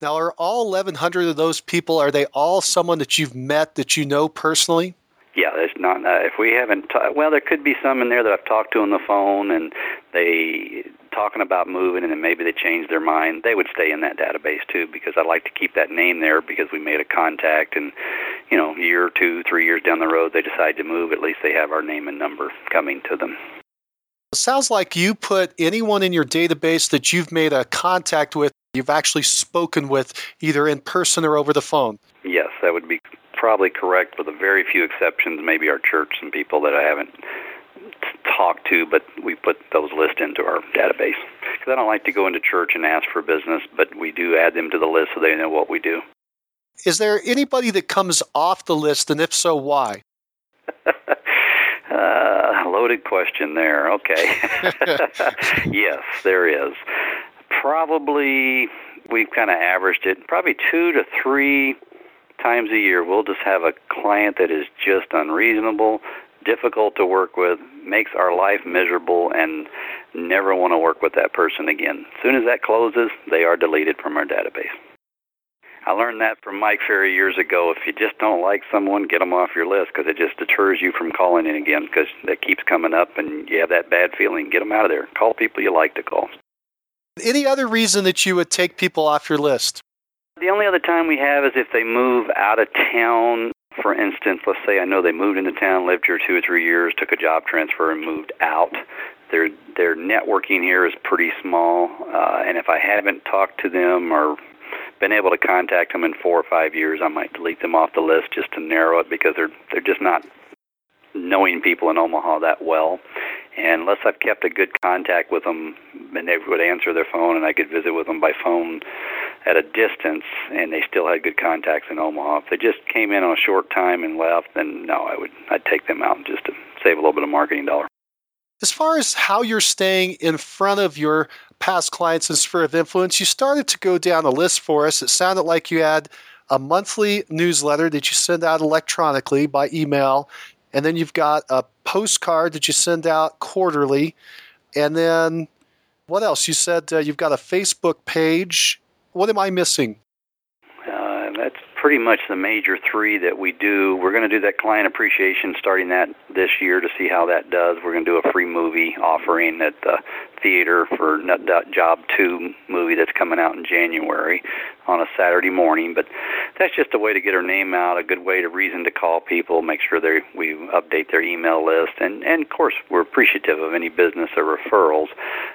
B: Now, are all 1,100 of those people, are they all someone that you've met that you know personally?
C: Yeah, there's not. Uh, if we haven't, ta- well, there could be some in there that I've talked to on the phone, and they talking about moving, and then maybe they change their mind. They would stay in that database too, because I like to keep that name there because we made a contact, and you know, a year or two, three years down the road, they decide to move. At least they have our name and number coming to them.
B: It sounds like you put anyone in your database that you've made a contact with you've actually spoken with either in person or over the phone.
C: Yes, that would be probably correct, with a very few exceptions. Maybe our church, and people that I haven't talked to, but we put those lists into our database. Because I don't like to go into church and ask for business, but we do add them to the list so they know what we do.
B: Is there anybody that comes off the list, and if so, why? <laughs>
C: uh, loaded question there. Okay. <laughs> <laughs> yes, there is. Probably we've kind of averaged it. Probably two to three times a year, we'll just have a client that is just unreasonable, difficult to work with, makes our life miserable, and never want to work with that person again. As soon as that closes, they are deleted from our database. I learned that from Mike Ferry years ago. If you just don't like someone, get them off your list because it just deters you from calling in again because that keeps coming up and you have that bad feeling. Get them out of there. Call people you like to call.
B: Any other reason that you would take people off your list?
C: The only other time we have is if they move out of town. For instance, let's say I know they moved into town, lived here two or three years, took a job transfer, and moved out. Their their networking here is pretty small, uh, and if I haven't talked to them or been able to contact them in four or five years, I might delete them off the list just to narrow it because they're they're just not knowing people in Omaha that well. And unless I've kept a good contact with them and they would answer their phone and I could visit with them by phone at a distance and they still had good contacts in Omaha. If they just came in on a short time and left, then no, I would I'd take them out just to save a little bit of marketing dollar.
B: As far as how you're staying in front of your past clients and sphere of influence, you started to go down a list for us. It sounded like you had a monthly newsletter that you send out electronically by email, and then you've got a postcard that you send out quarterly, and then what else? You said uh, you've got a Facebook page. What am I missing?
C: Pretty much the major three that we do. We're going to do that client appreciation starting that this year to see how that does. We're going to do a free movie offering at the theater for Nut Job 2 movie that's coming out in January on a Saturday morning. But that's just a way to get our name out, a good way to reason to call people, make sure they we update their email list, and and of course we're appreciative of any business or referrals.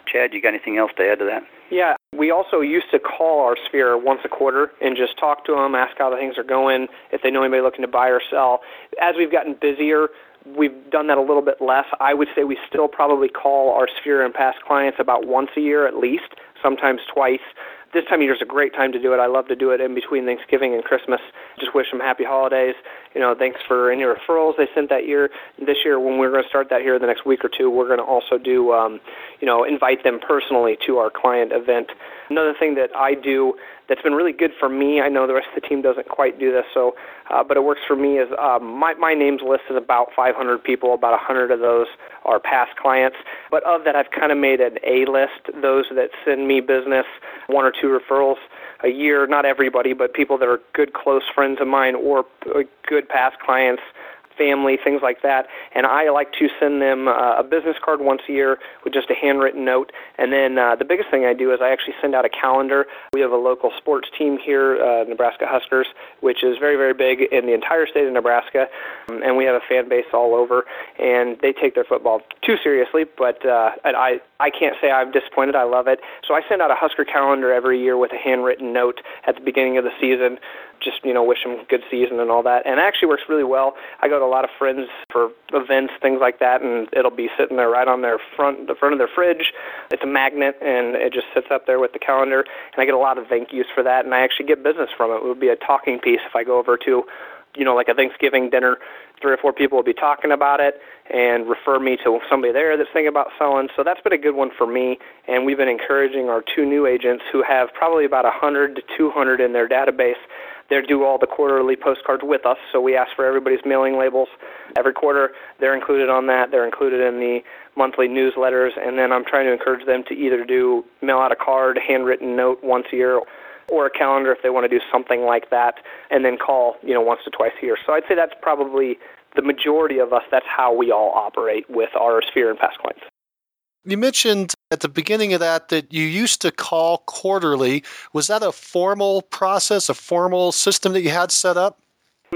C: Chad, you got anything else to add to that?
D: Yeah, we also used to call our sphere once a quarter and just talk to them, ask how the things are going, if they know anybody looking to buy or sell. As we've gotten busier, we've done that a little bit less. I would say we still probably call our sphere and past clients about once a year at least, sometimes twice this time of year is a great time to do it. I love to do it in between Thanksgiving and Christmas. Just wish them happy holidays. You know, thanks for any referrals they sent that year. This year, when we're going to start that here in the next week or two, we're going to also do, um, you know, invite them personally to our client event. Another thing that I do that's been really good for me. I know the rest of the team doesn't quite do this, so uh, but it works for me. Is um, my my name's list is about 500 people. About 100 of those are past clients, but of that, I've kind of made an A list. Those that send me business, one or two referrals a year. Not everybody, but people that are good close friends of mine or uh, good past clients family, things like that. And I like to send them uh, a business card once a year with just a handwritten note. And then uh, the biggest thing I do is I actually send out a calendar. We have a local sports team here, uh, Nebraska Huskers, which is very, very big in the entire state of Nebraska. Um, and we have a fan base all over. And they take their football too seriously, but uh, I, I can't say I'm disappointed. I love it. So I send out a Husker calendar every year with a handwritten note at the beginning of the season just you know wish them good season and all that. And it actually works really well. I go to a lot of friends for events, things like that, and it'll be sitting there right on their front, the front of their fridge. It's a magnet, and it just sits up there with the calendar. And I get a lot of thank yous for that, and I actually get business from it. It would be a talking piece if I go over to you know, like a Thanksgiving dinner, three or four people will be talking about it and refer me to somebody there that's thinking about selling. So that's been a good one for me. And we've been encouraging our two new agents who have probably about 100 to 200 in their database they do all the quarterly postcards with us, so we ask for everybody's mailing labels every quarter. They're included on that. They're included in the monthly newsletters, and then I'm trying to encourage them to either do mail out a card, handwritten note once a year, or a calendar if they want to do something like that, and then call you know once to twice a year. So I'd say that's probably the majority of us. That's how we all operate with our sphere and past clients.
B: You mentioned at the beginning of that that you used to call quarterly. Was that a formal process, a formal system that you had set up?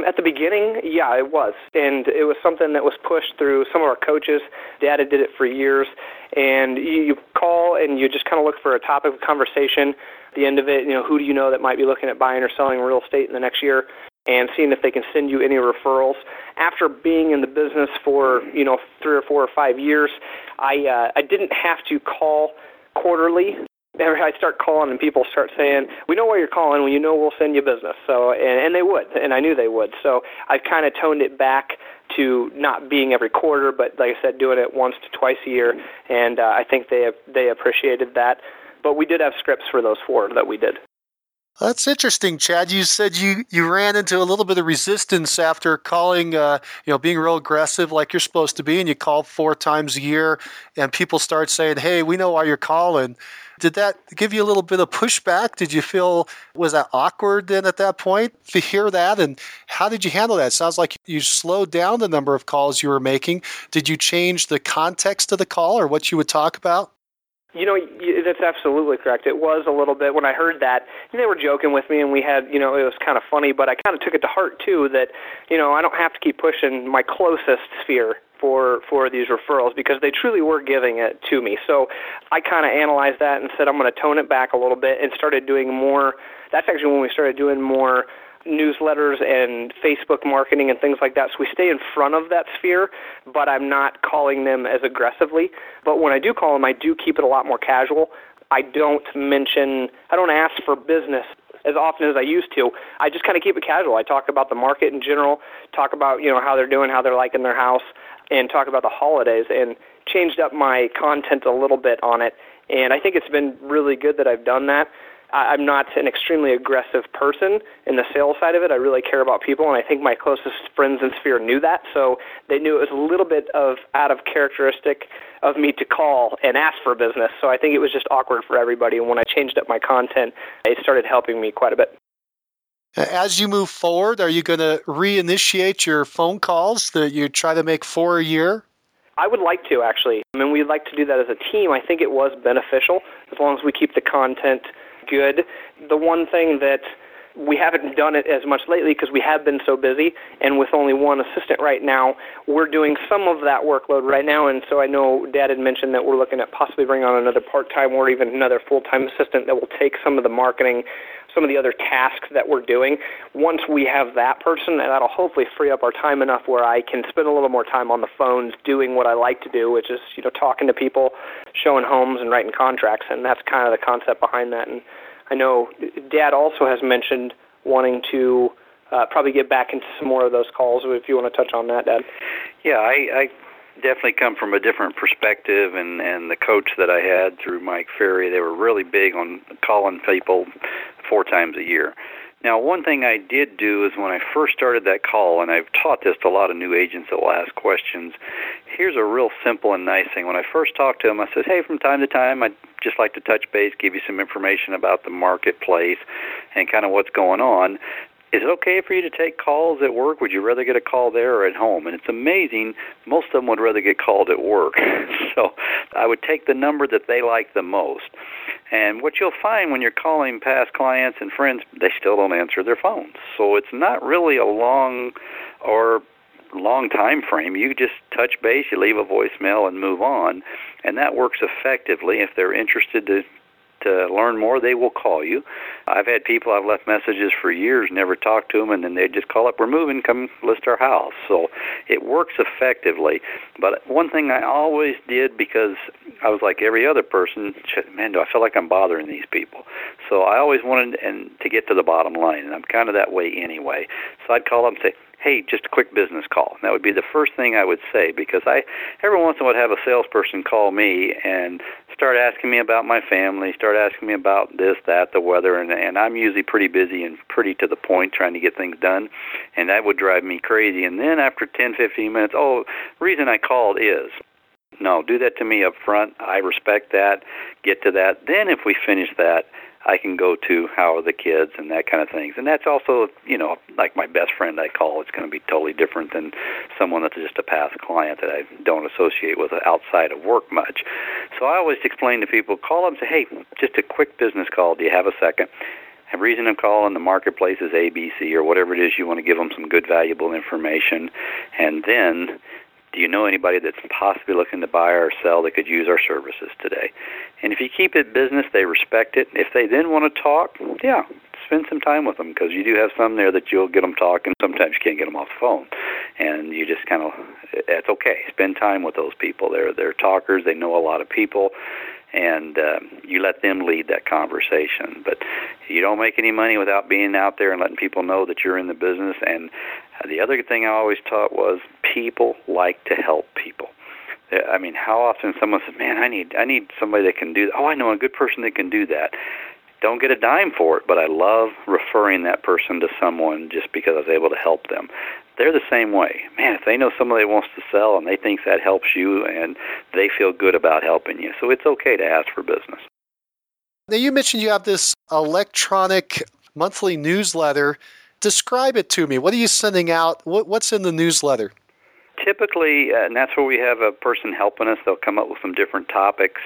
D: At the beginning, yeah, it was. And it was something that was pushed through some of our coaches. Data did it for years. And you, you call and you just kind of look for a topic of conversation. At the end of it, you know, who do you know that might be looking at buying or selling real estate in the next year? and seeing if they can send you any referrals. After being in the business for you know three or four or five years, I uh, I didn't have to call quarterly I start calling and people start saying, "We know why you're calling. Well, you know we'll send you business." So, and, and they would, and I knew they would. So I've kind of toned it back to not being every quarter, but like I said, doing it once to twice a year, and uh, I think they they appreciated that. But we did have scripts for those four that we did.
B: That's interesting, Chad. You said you, you ran into a little bit of resistance after calling, uh, you know, being real aggressive like you're supposed to be, and you call four times a year, and people start saying, "Hey, we know why you're calling." Did that give you a little bit of pushback? Did you feel was that awkward then at that point to hear that? And how did you handle that? It sounds like you slowed down the number of calls you were making. Did you change the context of the call or what you would talk about?
D: You know, that's absolutely correct. It was a little bit when I heard that. They were joking with me, and we had, you know, it was kind of funny. But I kind of took it to heart too. That, you know, I don't have to keep pushing my closest sphere for for these referrals because they truly were giving it to me. So I kind of analyzed that and said I'm going to tone it back a little bit and started doing more. That's actually when we started doing more newsletters and Facebook marketing and things like that. So we stay in front of that sphere, but I'm not calling them as aggressively. But when I do call them, I do keep it a lot more casual. I don't mention, I don't ask for business as often as I used to. I just kind of keep it casual. I talk about the market in general, talk about, you know, how they're doing, how they're liking their house, and talk about the holidays and changed up my content a little bit on it. And I think it's been really good that I've done that. I'm not an extremely aggressive person in the sales side of it. I really care about people, and I think my closest friends in Sphere knew that. So they knew it was a little bit of out of characteristic of me to call and ask for business. So I think it was just awkward for everybody. And when I changed up my content, it started helping me quite a bit.
B: As you move forward, are you going to reinitiate your phone calls that you try to make four a year?
D: I would like to actually. I mean, we'd like to do that as a team. I think it was beneficial as long as we keep the content good. The one thing that we haven't done it as much lately because we have been so busy, and with only one assistant right now, we're doing some of that workload right now. And so I know Dad had mentioned that we're looking at possibly bringing on another part-time or even another full-time assistant that will take some of the marketing, some of the other tasks that we're doing. Once we have that person, that'll hopefully free up our time enough where I can spend a little more time on the phones doing what I like to do, which is you know talking to people, showing homes, and writing contracts. And that's kind of the concept behind that. And I know Dad also has mentioned wanting to uh, probably get back into some more of those calls. If you want to touch on that, Dad.
C: Yeah, I, I definitely come from a different perspective, and and the coach that I had through Mike Ferry, they were really big on calling people four times a year. Now, one thing I did do is when I first started that call, and I've taught this to a lot of new agents that will ask questions. Here's a real simple and nice thing. When I first talked to them, I said, "Hey, from time to time, I'd just like to touch base, give you some information about the marketplace and kind of what's going on is it okay for you to take calls at work? Would you rather get a call there or at home? And it's amazing, most of them would rather get called at work. <laughs> so I would take the number that they like the most. And what you'll find when you're calling past clients and friends, they still don't answer their phones. So it's not really a long or long time frame. You just touch base, you leave a voicemail, and move on, and that works effectively. If they're interested to to learn more, they will call you. I've had people I've left messages for years, never talked to them, and then they just call up, "We're moving, come list our house." So it works effectively. But one thing I always did because I was like every other person, man, do I feel like I'm bothering these people? So I always wanted and to get to the bottom line, and I'm kind of that way anyway. So I'd call up and say, hey, just a quick business call. And that would be the first thing I would say because I every once in a while have a salesperson call me and start asking me about my family, start asking me about this, that, the weather, and and I'm usually pretty busy and pretty to the point trying to get things done, and that would drive me crazy. And then after 10, 15 minutes, oh, reason I called is no, do that to me up front. I respect that. Get to that. Then if we finish that, I can go to how are the kids and that kind of things. And that's also, you know, like my best friend I call, it's going to be totally different than someone that's just a past client that I don't associate with outside of work much. So I always explain to people, call them say, hey, just a quick business call. Do you have a second? A reason of calling the marketplace is ABC or whatever it is you want to give them some good, valuable information. And then do you know anybody that's possibly looking to buy or sell that could use our services today? And if you keep it business, they respect it. If they then want to talk, yeah, spend some time with them because you do have some there that you'll get them talking. Sometimes you can't get them off the phone, and you just kind of it's okay. Spend time with those people. They're they're talkers. They know a lot of people, and uh, you let them lead that conversation. But you don't make any money without being out there and letting people know that you're in the business. And the other thing I always taught was people like to help people. I mean, how often someone says, "Man, I need I need somebody that can do that." Oh, I know a good person that can do that. Don't get a dime for it, but I love referring that person to someone just because I was able to help them. They're the same way. Man, if they know somebody wants to sell and they think that helps you and they feel good about helping you. So it's okay to ask for business.
B: Now you mentioned you have this electronic monthly newsletter. Describe it to me. What are you sending out? what's in the newsletter?
C: Typically, uh, and that's where we have a person helping us. They'll come up with some different topics.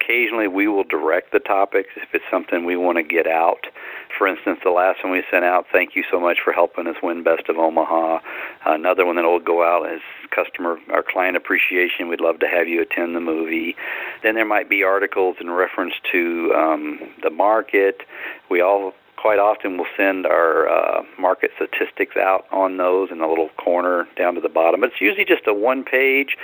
C: Occasionally, we will direct the topics if it's something we want to get out. For instance, the last one we sent out, thank you so much for helping us win Best of Omaha. Another one that will go out is customer our client appreciation. We'd love to have you attend the movie. Then there might be articles in reference to um, the market. We all quite often we'll send our uh, market statistics out on those in a little corner down to the bottom. It's usually just a one page.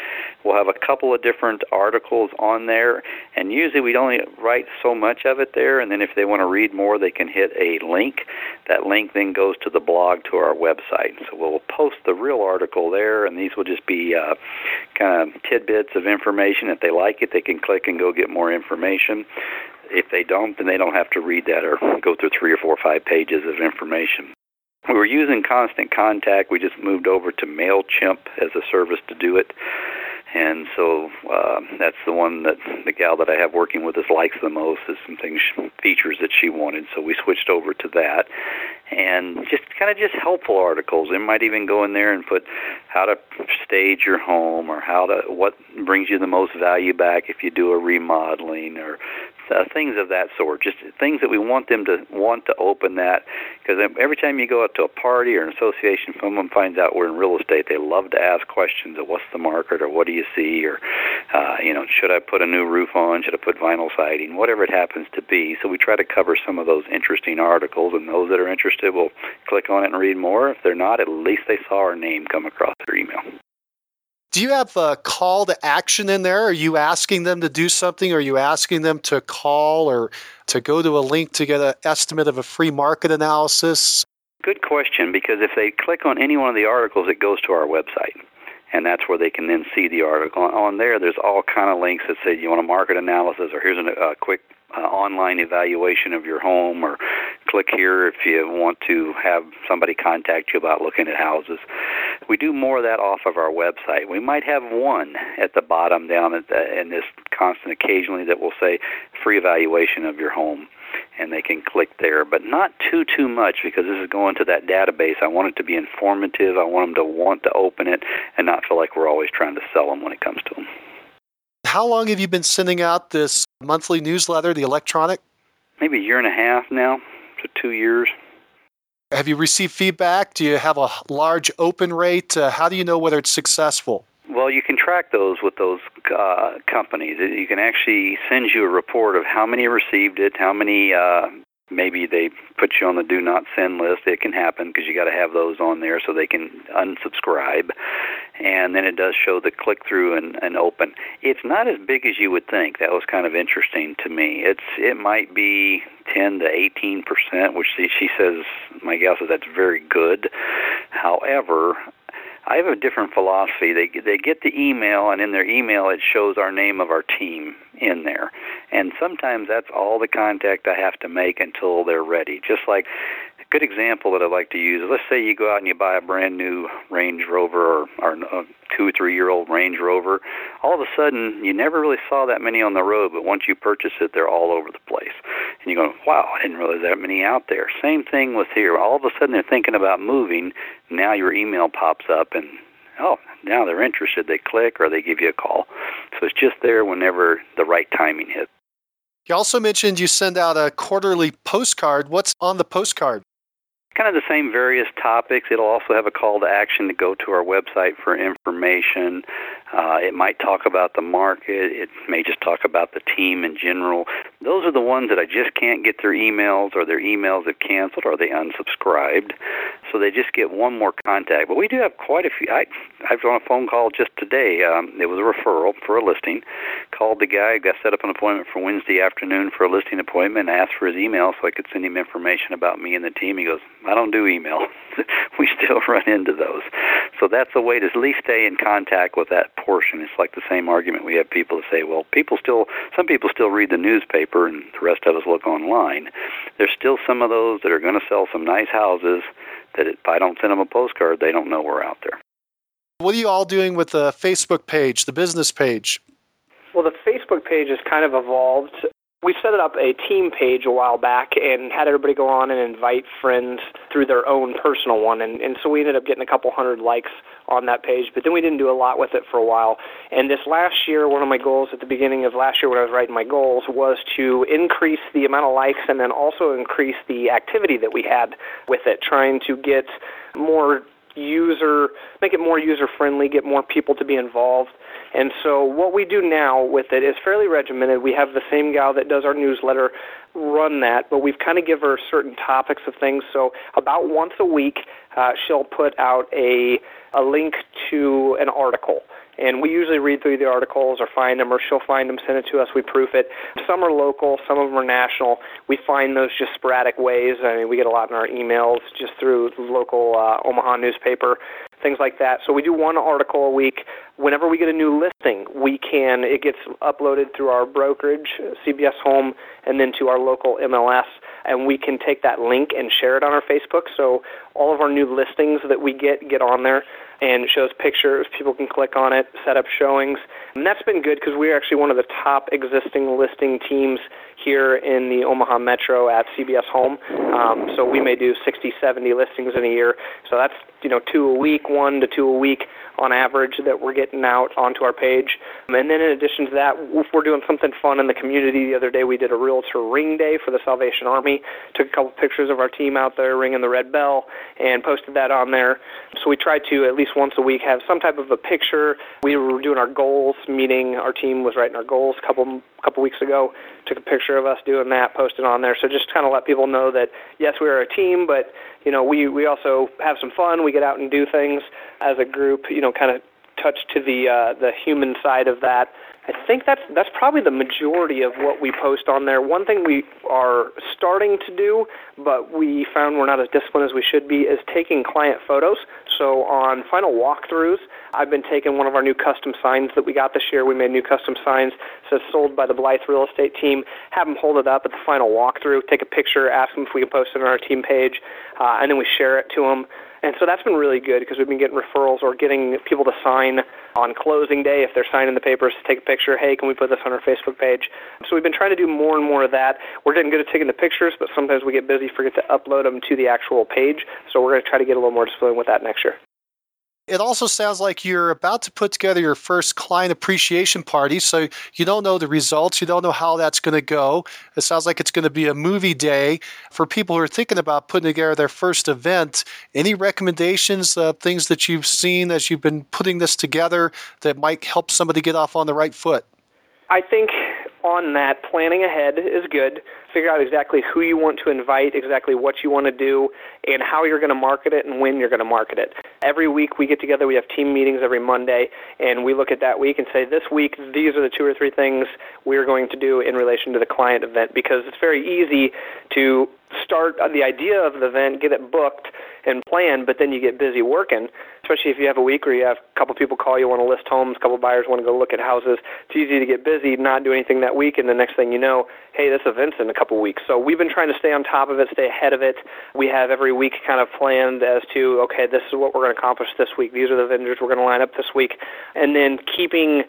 C: We'll have a couple of different articles on there, and usually we only write so much of it there. And then if they want to read more, they can hit a link. That link then goes to the blog to our website. So we'll post the real article there, and these will just be uh, kind of tidbits of information. If they like it, they can click and go get more information. If they don't, then they don't have to read that or go through three or four or five pages of information. We were using Constant Contact. We just moved over to MailChimp as a service to do it. And so uh, that's the one that the gal that I have working with us likes the most is some things, features that she wanted. So we switched over to that, and just kind of just helpful articles. It might even go in there and put how to stage your home, or how to what brings you the most value back if you do a remodeling, or uh, things of that sort. Just things that we want them to want to open that because every time you go out to a party or an association, someone finds out we're in real estate, they love to ask questions of what's the market or what do you see or uh, you know should I put a new roof on, should I put vinyl siding, whatever it happens to be. So we try to cover some of those interesting articles, and those that are interested will click on it and read more. If they're not, at least they saw our name come across their email.
B: Do you have a call to action in there? Are you asking them to do something? Are you asking them to call or to go to a link to get an estimate of a free market analysis?
C: Good question, because if they click on any one of the articles, it goes to our website and that's where they can then see the article. On there, there's all kind of links that say you want a market analysis, or here's a, a quick uh, online evaluation of your home, or click here if you want to have somebody contact you about looking at houses. We do more of that off of our website. We might have one at the bottom down at the, in this constant occasionally that will say free evaluation of your home and they can click there, but not too too much because this is going to that database. I want it to be informative. I want them to want to open it and not feel like we're always trying to sell them when it comes to them.
B: How long have you been sending out this monthly newsletter, the electronic?
C: Maybe a year and a half now, to two years.
B: Have you received feedback? Do you have a large open rate? Uh, how do you know whether it's successful?
C: Track those with those uh, companies. You can actually send you a report of how many received it, how many uh, maybe they put you on the do not send list. It can happen because you got to have those on there so they can unsubscribe. And then it does show the click through and, and open. It's not as big as you would think. That was kind of interesting to me. It's it might be 10 to 18 percent, which she, she says my guess is that's very good. However, I have a different philosophy. They they get the email, and in their email it shows our name of our team in there. And sometimes that's all the contact I have to make until they're ready. Just like good example that I like to use is let's say you go out and you buy a brand new Range Rover or, or a two or three year old Range Rover. All of a sudden, you never really saw that many on the road, but once you purchase it, they're all over the place. And you go, wow, I didn't realize that many out there. Same thing with here. All of a sudden, they're thinking about moving. Now your email pops up and oh, now they're interested. They click or they give you a call. So it's just there whenever the right timing hits.
B: You also mentioned you send out a quarterly postcard. What's on the postcard?
C: Kind of the same various topics. It'll also have a call to action to go to our website for information. Uh, it might talk about the market. It may just talk about the team in general. Those are the ones that I just can't get their emails or their emails have canceled or they unsubscribed. so they just get one more contact. But we do have quite a few. I I was on a phone call just today. Um, it was a referral for a listing. Called the guy, got set up an appointment for Wednesday afternoon for a listing appointment. Asked for his email so I could send him information about me and the team. He goes, I don't do email. <laughs> we still <laughs> run into those. So that's a way to at least stay in contact with that portion. It's like the same argument we have people to say, well, people still, some people still read the newspaper, and the rest of us look online. There's still some of those that are going to sell some nice houses that if I don't send them a postcard, they don't know we're out there.
B: What are you all doing with the Facebook page, the business page?
D: Well, the Facebook page has kind of evolved we set up a team page a while back and had everybody go on and invite friends through their own personal one. And, and so we ended up getting a couple hundred likes on that page, but then we didn't do a lot with it for a while. And this last year, one of my goals at the beginning of last year when I was writing my goals was to increase the amount of likes and then also increase the activity that we had with it, trying to get more user, make it more user friendly, get more people to be involved. And so what we do now with it is fairly regimented. We have the same gal that does our newsletter run that, but we've kind of give her certain topics of things. So about once a week, uh, she'll put out a a link to an article. And we usually read through the articles or find them, or she'll find them, send it to us, we proof it. Some are local, some of them are national. We find those just sporadic ways. I mean, we get a lot in our emails just through local uh, Omaha newspaper things like that. So we do one article a week. Whenever we get a new listing, we can it gets uploaded through our brokerage, CBS Home, and then to our local MLS, and we can take that link and share it on our Facebook. So all of our new listings that we get get on there and shows pictures. People can click on it, set up showings. And that's been good because we're actually one of the top existing listing teams here in the Omaha Metro at CBS Home. Um, so we may do 60, 70 listings in a year. So that's you know two a week, one to two a week on average that we're getting out onto our page. And then in addition to that, if we're doing something fun in the community, the other day we did a realtor ring day for the Salvation Army. Took a couple pictures of our team out there ringing the red bell and posted that on there. So we try to at least once a week have some type of a picture. We were doing our goals meeting. Our team was writing our goals a couple couple weeks ago. Took a picture of us doing that, posted on there. So just kind of let people know that yes, we are a team, but you know we we also have some fun. We get out and do things as a group. You know, kind of touch to the uh, the human side of that I think that's that's probably the majority of what we post on there. One thing we are starting to do, but we found we're not as disciplined as we should be, is taking client photos. So on final walkthroughs, I've been taking one of our new custom signs that we got this year. We made new custom signs, says sold by the Blythe Real Estate Team. Have them hold it up at the final walkthrough, take a picture, ask them if we can post it on our team page, uh, and then we share it to them. And so that's been really good because we've been getting referrals or getting people to sign on closing day if they're signing the papers to take a picture. Hey, can we put this on our Facebook page? So we've been trying to do more and more of that. We're getting good at taking the pictures, but sometimes we get busy, forget to upload them to the actual page. So we're going to try to get a little more disciplined with that next year.
B: It also sounds like you're about to put together your first client appreciation party. So you don't know the results. You don't know how that's going to go. It sounds like it's going to be a movie day for people who are thinking about putting together their first event. Any recommendations, uh, things that you've seen as you've been putting this together that might help somebody get off on the right foot?
D: I think on that, planning ahead is good. Figure out exactly who you want to invite, exactly what you want to do, and how you're going to market it and when you're going to market it. Every week we get together, we have team meetings every Monday, and we look at that week and say, this week, these are the two or three things we're going to do in relation to the client event because it's very easy to start uh, the idea of the event, get it booked, and plan, but then you get busy working, especially if you have a week where you have a couple people call you, want to list homes, a couple buyers want to go look at houses. It's easy to get busy, not do anything that week, and the next thing you know, hey, this event's in a couple weeks. So we've been trying to stay on top of it, stay ahead of it. We have every week kind of planned as to, okay, this is what we're going to accomplish this week. These are the vendors we're going to line up this week. And then keeping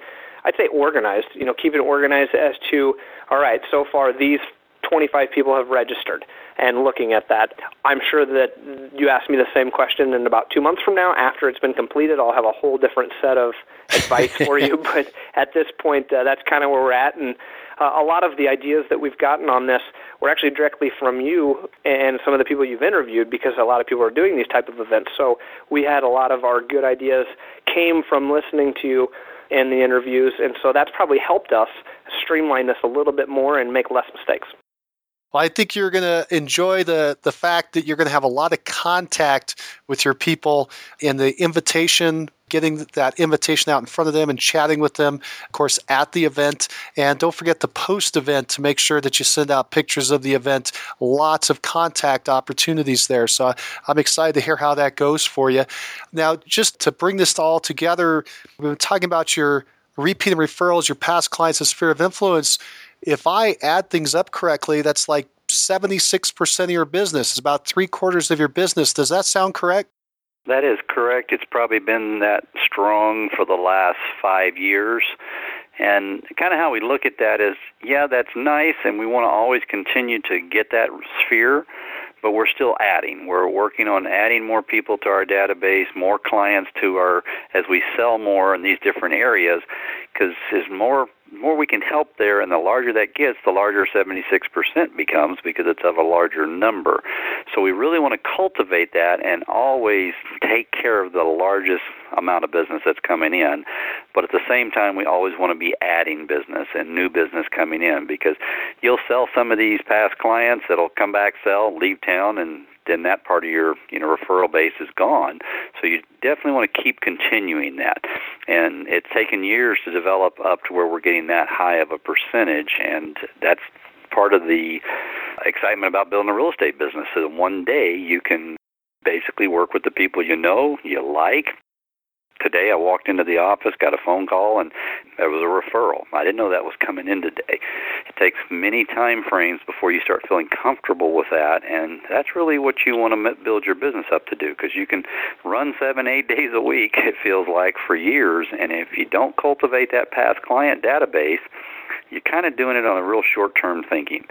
D: I'd say organized, you know, keeping organized as to, all right, so far these 25 people have registered and looking at that. I'm sure that you ask me the same question in about two months from now. After it's been completed, I'll have a whole different set of advice for you. <laughs> But at this point, uh, that's kind of where we're at. And uh, a lot of the ideas that we've gotten on this were actually directly from you and some of the people you've interviewed because a lot of people are doing these type of events. So we had a lot of our good ideas came from listening to you and the interviews, and so that's probably helped us streamline this a little bit more and make less mistakes.
B: Well, I think you're going to enjoy the, the fact that you're going to have a lot of contact with your people and the invitation, getting that invitation out in front of them and chatting with them, of course, at the event. And don't forget the post event to make sure that you send out pictures of the event. Lots of contact opportunities there. So I'm excited to hear how that goes for you. Now, just to bring this all together, we've been talking about your repeat and referrals, your past clients, the sphere of influence if I add things up correctly, that's like 76% of your business, is about three quarters of your business. Does that sound correct?
C: That is correct. It's probably been that strong for the last five years. And kind of how we look at that is, yeah, that's nice, and we want to always continue to get that sphere, but we're still adding. We're working on adding more people to our database, more clients to our, as we sell more in these different areas, because as more more we can help there, and the larger that gets, the larger 76% becomes because it's of a larger number. So we really want to cultivate that and always take care of the largest amount of business that's coming in. But at the same time, we always want to be adding business and new business coming in because you'll sell some of these past clients that'll come back, sell, leave town, and then that part of your you know referral base is gone. So you definitely want to keep continuing that. And it's taken years to develop up to where we're getting that high of a percentage, and that's part of the excitement about building a real estate business. So one day you can basically work with the people you know, you like, today I walked into the office, got a phone call, and there was a referral. I didn't know that was coming in today. It takes many time frames before you start feeling comfortable with that, and that's really what you want to build your business up to do because you can run seven, eight days a week, <laughs> it feels like, for years, and if you don't cultivate that past client database, you're kind of doing it on a real short term thinking.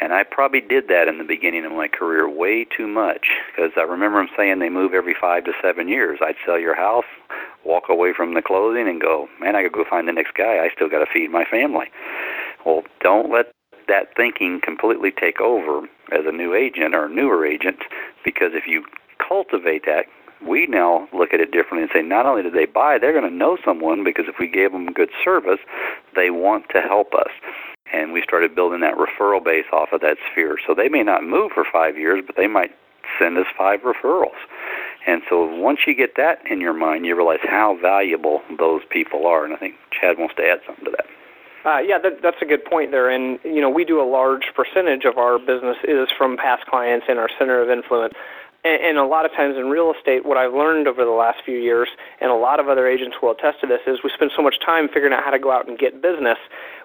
C: And I probably did that in the beginning of my career way too much because I remember them saying they move every five to seven years. I'd sell your house, walk away from the closing, and go, man, I could go find the next guy. I still got to feed my family. Well, don't let that thinking completely take over as a new agent or a newer agent because if you cultivate that we now look at it differently and say not only do they buy, they're going to know someone because if we gave them good service, they want to help us. And we started building that referral base off of that sphere. So they may not move for five years, but they might send us five referrals. And so once you get that in your mind, you realize how valuable those people are. And I think Chad wants to add something to that.
D: Uh, yeah, that, that's a good point there. And, you know, we do a large percentage of our business is from past clients in our center of influence. And, and a lot of times in real estate, what I've learned over the last few years, and a lot of other agents will attest to this, is we spend so much time figuring out how to go out and get business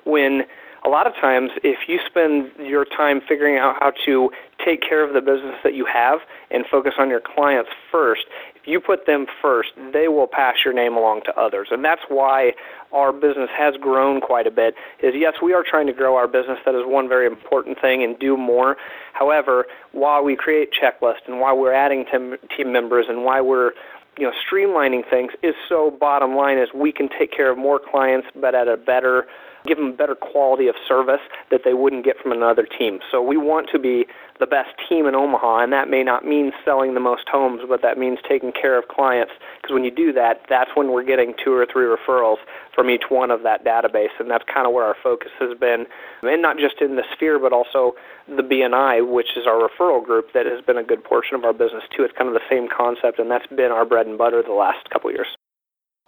D: when a lot of times if you spend your time figuring out how to take care of the business that you have and focus on your clients first, if you put them first, they will pass your name along to others. And that's why our business has grown quite a bit. Is yes, we are trying to grow our business. That is one very important thing and do more. However, while we create checklists and while we're adding team members and why we're you know streamlining things is so bottom line is we can take care of more clients but at a better give them better quality of service that they wouldn't get from another team. So we want to be the best team in Omaha, and that may not mean selling the most homes, but that means taking care of clients. Because when you do that, that's when we're getting two or three referrals from each one of that database, and that's kind of where our focus has been, and not just in the sphere, but also the BNI, which is our referral group that has been a good portion of our business too. It's kind of the same concept, and that's been our bread and butter the last couple years.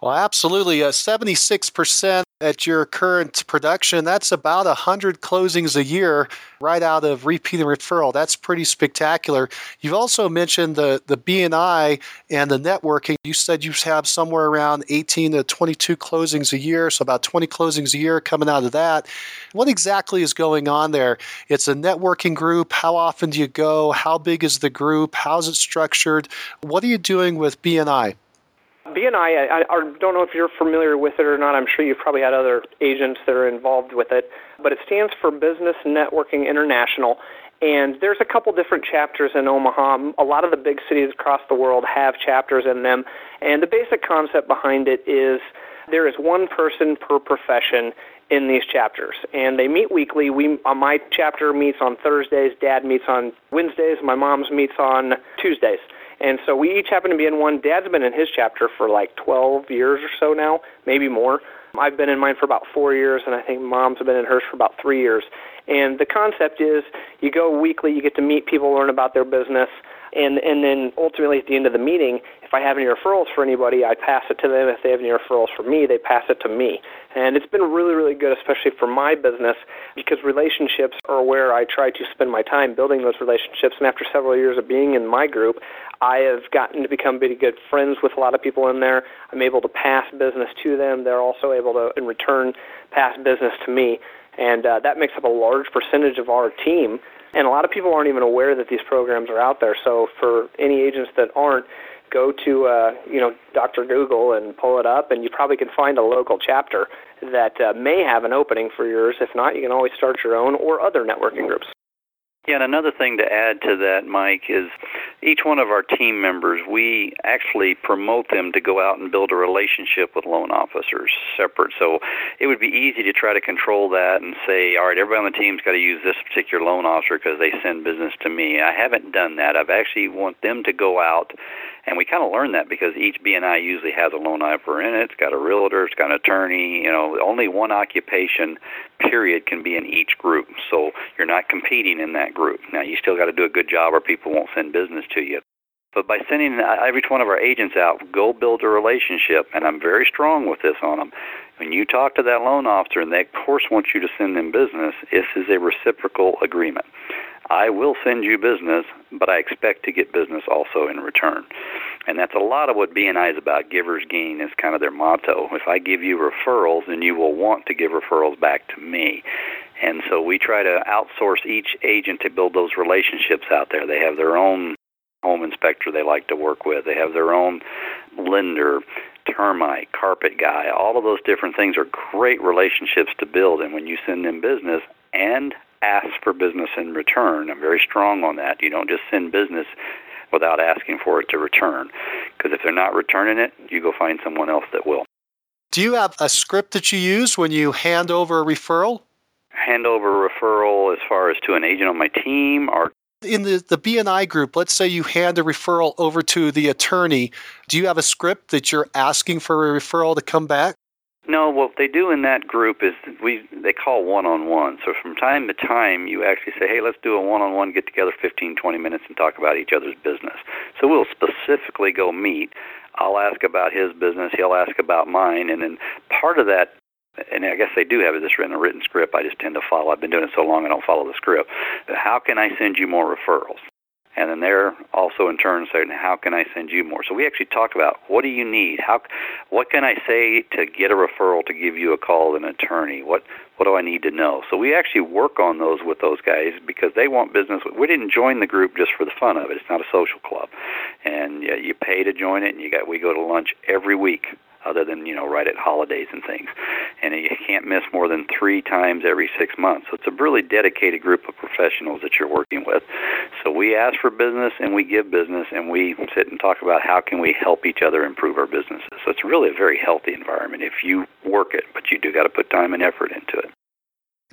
B: Well, absolutely. Uh, 76% at your current production, that's about 100 closings a year right out of repeat and referral. That's pretty spectacular. You've also mentioned the, the BNI and the networking. You said you have somewhere around 18 to 22 closings a year, so about 20 closings a year coming out of that. What exactly is going on there? It's a networking group. How often do you go? How big is the group? How's it structured? What are you doing with BNI?
D: BNI, I, I don't know if you're familiar with it or not. I'm sure you've probably had other agents that are involved with it, but it stands for Business Networking International. And there's a couple different chapters in Omaha. A lot of the big cities across the world have chapters in them. And the basic concept behind it is there is one person per profession in these chapters, and they meet weekly. We, uh, my chapter meets on Thursdays. Dad meets on Wednesdays. My mom's meets on Tuesdays And so we each happen to be in one. Dad's been in his chapter for like 12 years or so now, maybe more. I've been in mine for about four years, and I think mom's been in hers for about three years. And the concept is you go weekly, you get to meet people, learn about their business, and and then ultimately at the end of the meeting, if I have any referrals for anybody, I pass it to them. If they have any referrals for me, they pass it to me. And it's been really, really good, especially for my business, because relationships are where I try to spend my time building those relationships. And after several years of being in my group, I have gotten to become pretty good friends with a lot of people in there. I'm able to pass business to them. They're also able to, in return, pass business to me. And uh, that makes up a large percentage of our team. And a lot of people aren't even aware that these programs are out there. So for any agents that aren't, go to uh, you know Dr. Google and pull it up, and you probably can find a local chapter that uh, may have an opening for yours. If not, you can always start your own or other networking groups.
C: Yeah, and another thing to add to that, Mike, is each one of our team members, we actually promote them to go out and build a relationship with loan officers separate. So it would be easy to try to control that and say, all right, everybody on the team's got to use this particular loan officer because they send business to me. I haven't done that. I've actually want them to go out and we kind of learn that because each BNI usually has a loan officer in it. It's got a realtor, it's got an attorney. You know, only one occupation period can be in each group, so you're not competing in that group. Now, you still got to do a good job, or people won't send business to you. But by sending uh, every one of our agents out, go build a relationship, and I'm very strong with this on them. When you talk to that loan officer and they, of course, want you to send them business, this is a reciprocal agreement. I will send you business, but I expect to get business also in return. And that's a lot of what BNI is about. Givers gain is kind of their motto. If I give you referrals, then you will want to give referrals back to me. And so we try to outsource each agent to build those relationships out there. They have their own home inspector they like to work with. They have their own lender, termite, carpet guy. All of those different things are great relationships to build. And when you send them business and ask for business in return. I'm very strong on that. You don't just send business without asking for it to return. Because if they're not returning it, you go find someone else that will.
B: Do you have a script that you use when you hand over a referral?
C: Hand over a referral as far as to an agent on my team or
B: in the, the BNI group, let's say you hand a referral over to the attorney. Do you have a script that you're asking for a referral to come back?
C: No, what they do in that group is we they call one-on-one. So from time to time, you actually say, "Hey, let's do a one-on-one get together, 15, 20 minutes, and talk about each other's business." So we'll specifically go meet. I'll ask about his business. He'll ask about mine, and then part of that. And I guess they do have it this written a written script. I just tend to follow. I've been doing it so long, I don't follow the script. How can I send you more referrals? and then they're also in turn saying, "How can I send you more?" So we actually talk about what do you need? How what can I say to get a referral to give you a call an attorney? What what do I need to know? So we actually work on those with those guys because they want business. We didn't join the group just for the fun of it. It's not a social club, and you pay to join it, and you got we go to lunch every week other than you know right at holidays and things. And you can't miss more than three times every six months. So it's a really dedicated group of professionals that you're working with. So we ask for business and we give business and we sit and talk about how can we help each other improve our businesses. So it's really a very healthy environment if you work it, but you do got to put time and effort into it.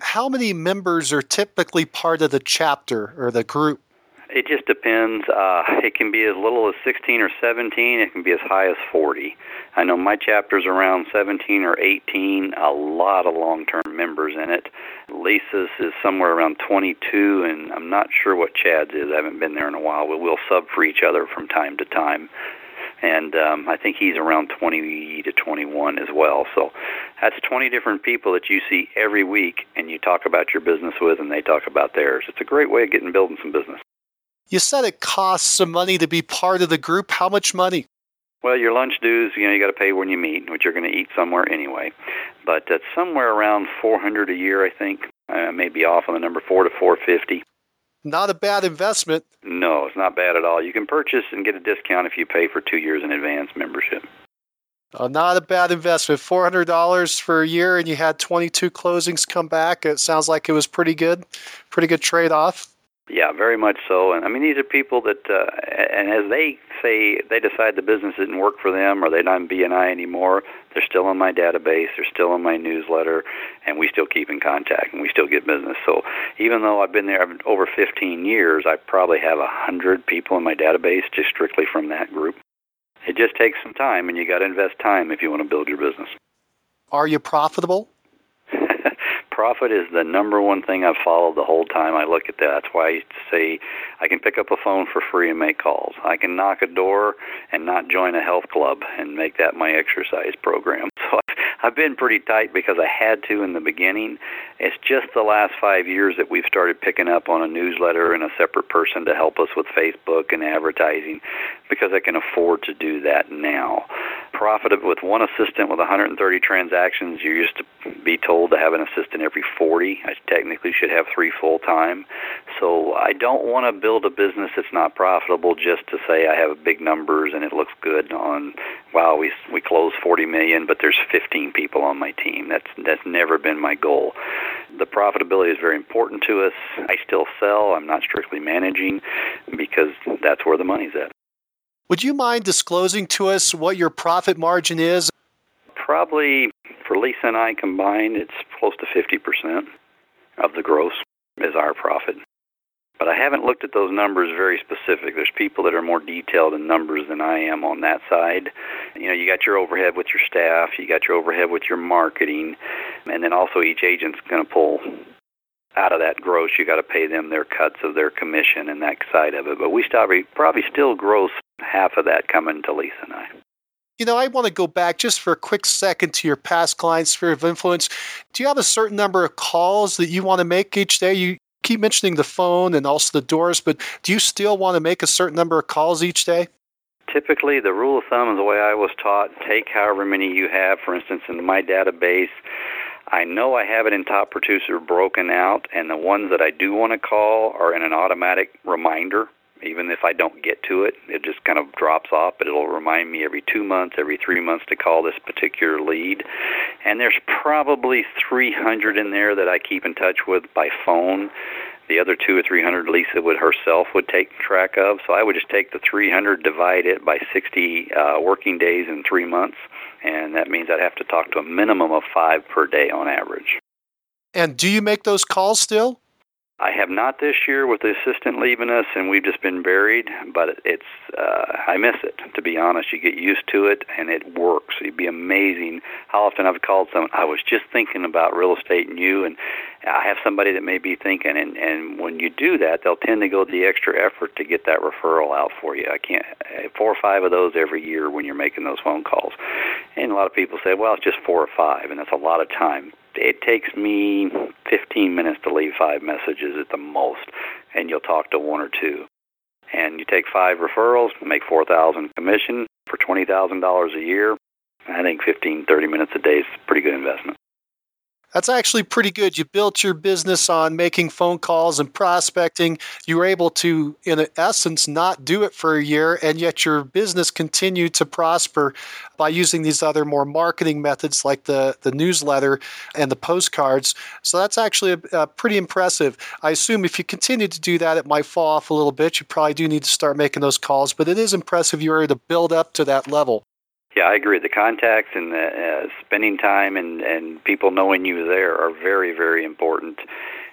B: How many members are typically part of the chapter or the group?
C: It just depends. Uh, it can be as little as 16 or 17. It can be as high as 40. I know my chapter's around 17 or 18. A lot of long-term members in it. Lisa's is somewhere around 22, and I'm not sure what Chad's is. I haven't been there in a while. We'll sub for each other from time to time. And um, I think he's around 20 to 21 as well. So that's 20 different people that you see every week, and you talk about your business with, and they talk about theirs. It's a great way of getting building some business.
B: You said it costs some money to be part of the group. How much money?
C: Well, your lunch dues, you know, you got to pay when you meet, which you're going to eat somewhere anyway. But it's somewhere around 400 a year, I think. Uh, maybe off on the number 4 to 450.
B: Not a bad investment.
C: No, it's not bad at all. You can purchase and get a discount if you pay for 2 years in advance membership.
B: Uh, not a bad investment. $400 for a year and you had 22 closings come back. It sounds like it was pretty good. Pretty good trade-off.
C: Yeah, very much so. And I mean, these are people that, uh, and as they say, they decide the business didn't work for them or they're not in BNI anymore, they're still in my database, they're still in my newsletter, and we still keep in contact and we still get business. So even though I've been there over 15 years, I probably have a hundred people in my database just strictly from that group. It just takes some time, and you got to invest time if you want to build your business.
B: Are you profitable?
C: Profit is the number one thing I've followed the whole time I look at that. That's why I say I can pick up a phone for free and make calls. I can knock a door and not join a health club and make that my exercise program. <laughs> So I've been pretty tight because I had to in the beginning. It's just the last five years that we've started picking up on a newsletter and a separate person to help us with Facebook and advertising because I can afford to do that now. Profit with one assistant with 130 transactions, you used to be told to have an assistant every 40. I technically should have three full time. So I don't want to build a business that's not profitable just to say I have big numbers and it looks good on wow we we closed 40 million but there's 15 people on my team. That's that's never been my goal. The profitability is very important to us. I still sell. I'm not strictly managing because that's where the money's at.
B: Would you mind disclosing to us what your profit margin is?
C: Probably for Lisa and I combined, it's close to 50% of the gross is our profit. But I haven't looked at those numbers very specific. There's people that are more detailed in numbers than I am on that side. You know, you got your overhead with your staff, you got your overhead with your marketing, and then also each agent's going to pull out of that gross. You got to pay them their cuts of their commission and that side of it. But we probably probably still gross half of that coming to Lisa and I.
B: You know, I want to go back just for a quick second to your past client sphere of influence. Do you have a certain number of calls that you want to make each day? You keep mentioning the phone and also the doors, but do you still want to make a certain number of calls each day?
C: Typically, the rule of thumb is the way I was taught take however many you have. For instance, in my database, I know I have it in top producer broken out, and the ones that I do want to call are in an automatic reminder even if I don't get to it, it just kind of drops off, but it'll remind me every two months, every three months to call this particular lead. And there's probably 300 in there that I keep in touch with by phone. The other two or 300 Lisa would herself would take track of. So I would just take the 300, divide it by 60 uh, working days in three months, and that means I'd have to talk to a minimum of five per day on average.
B: And do you make those calls still?
C: I have not this year with the assistant leaving us, and we've just been buried. But it's uh, I miss it to be honest. You get used to it, and it works. It'd be amazing how often I've called someone. I was just thinking about real estate and you, and I have somebody that may be thinking. And and when you do that, they'll tend to go the extra effort to get that referral out for you. I can't four or five of those every year when you're making those phone calls. And a lot of people say, well, it's just four or five, and that's a lot of time it takes me 15 minutes to leave five messages at the most, and you'll talk to one or two. And you take five referrals, make 4000 commission for $20,000 a year. I think 15, 30 minutes a day is a pretty good investment.
B: That's actually pretty good. You built your business on making phone calls and prospecting. You were able to, in essence, not do it for a year, and yet your business continued to prosper by using these other more marketing methods like the, the newsletter and the postcards. So that's actually a, a pretty impressive. I assume if you continue to do that, it might fall off a little bit. You probably do need to start making those calls, but it is impressive you were able to build up to that level.
C: Yeah, I agree. The contacts and the, uh, spending time and and people knowing you there are very very important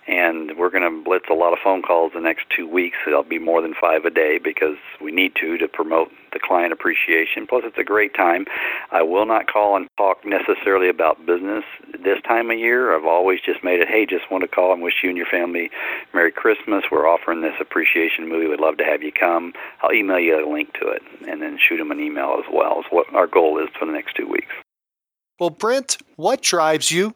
C: and we're going to blitz a lot of phone calls the next two weeks. It'll be more than five a day because we need to to promote the client appreciation. Plus, it's a great time. I will not call and talk necessarily about business this time of year. I've always just made it, hey, just want to call and wish you and your family Merry Christmas. We're offering this appreciation movie. We'd love to have you come. I'll email you a link to it and then shoot them an email as well. Is what our goal is for the next two weeks.
B: Well, Brent, what drives you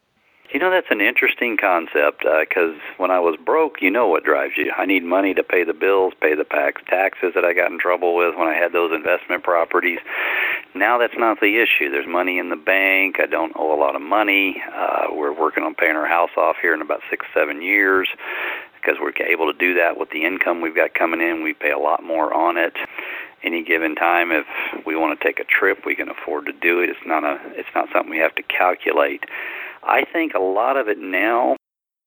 C: you know, that's an interesting concept because uh, when I was broke, you know what drives you. I need money to pay the bills, pay the tax, taxes that I got in trouble with when I had those investment properties. Now that's not the issue. There's money in the bank. I don't owe a lot of money. Uh, we're working on paying our house off here in about six, seven years because we're able to do that with the income we've got coming in. We pay a lot more on it any given time if we want to take a trip we can afford to do it it's not a it's not something we have to calculate I think a lot of it now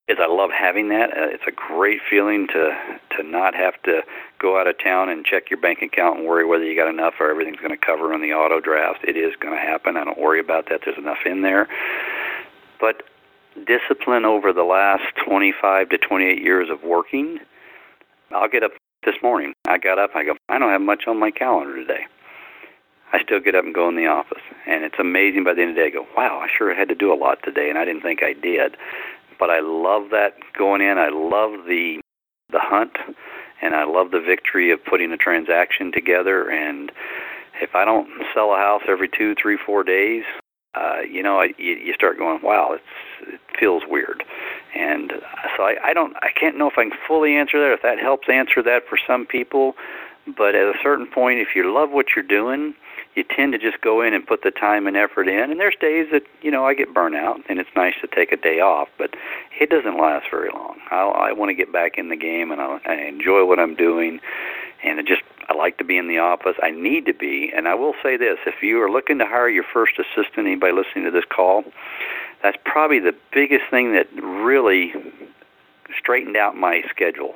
C: is I love having that. Uh, it's a great feeling to to not have to go out of town and check your bank account and worry whether you got enough or everything's going to cover on the auto draft. It is going to happen. I don't worry about that. There's enough in there. But discipline over the last 25 to 28 years of working, I'll get up this morning. I got up. I go. I don't have much on my calendar today. I still get up and go in the office, and it's amazing. By the end of the day, I go, "Wow, I sure had to do a lot today, and I didn't think I did." but I love that going in. I love the the hunt, and I love the victory of putting a transaction together. And if I don't sell a house every two, three, four days, uh, you know, I, you, you start going, wow, it's it feels weird. And so I, I don't, I can't know if I can fully answer that. If that helps answer that for some people, but at a certain point, if you love what you're doing, you tend to just go in and put the time and effort in. And there's days that you know I get burnt out, and it's nice to take a day off, but it doesn't last very long. I, I want to get back in the game, and I, I enjoy what I'm doing, and it just I like to be in the office. I need to be, and I will say this: if you are looking to hire your first assistant, anybody listening to this call, that's probably the biggest thing that really straightened out my schedule.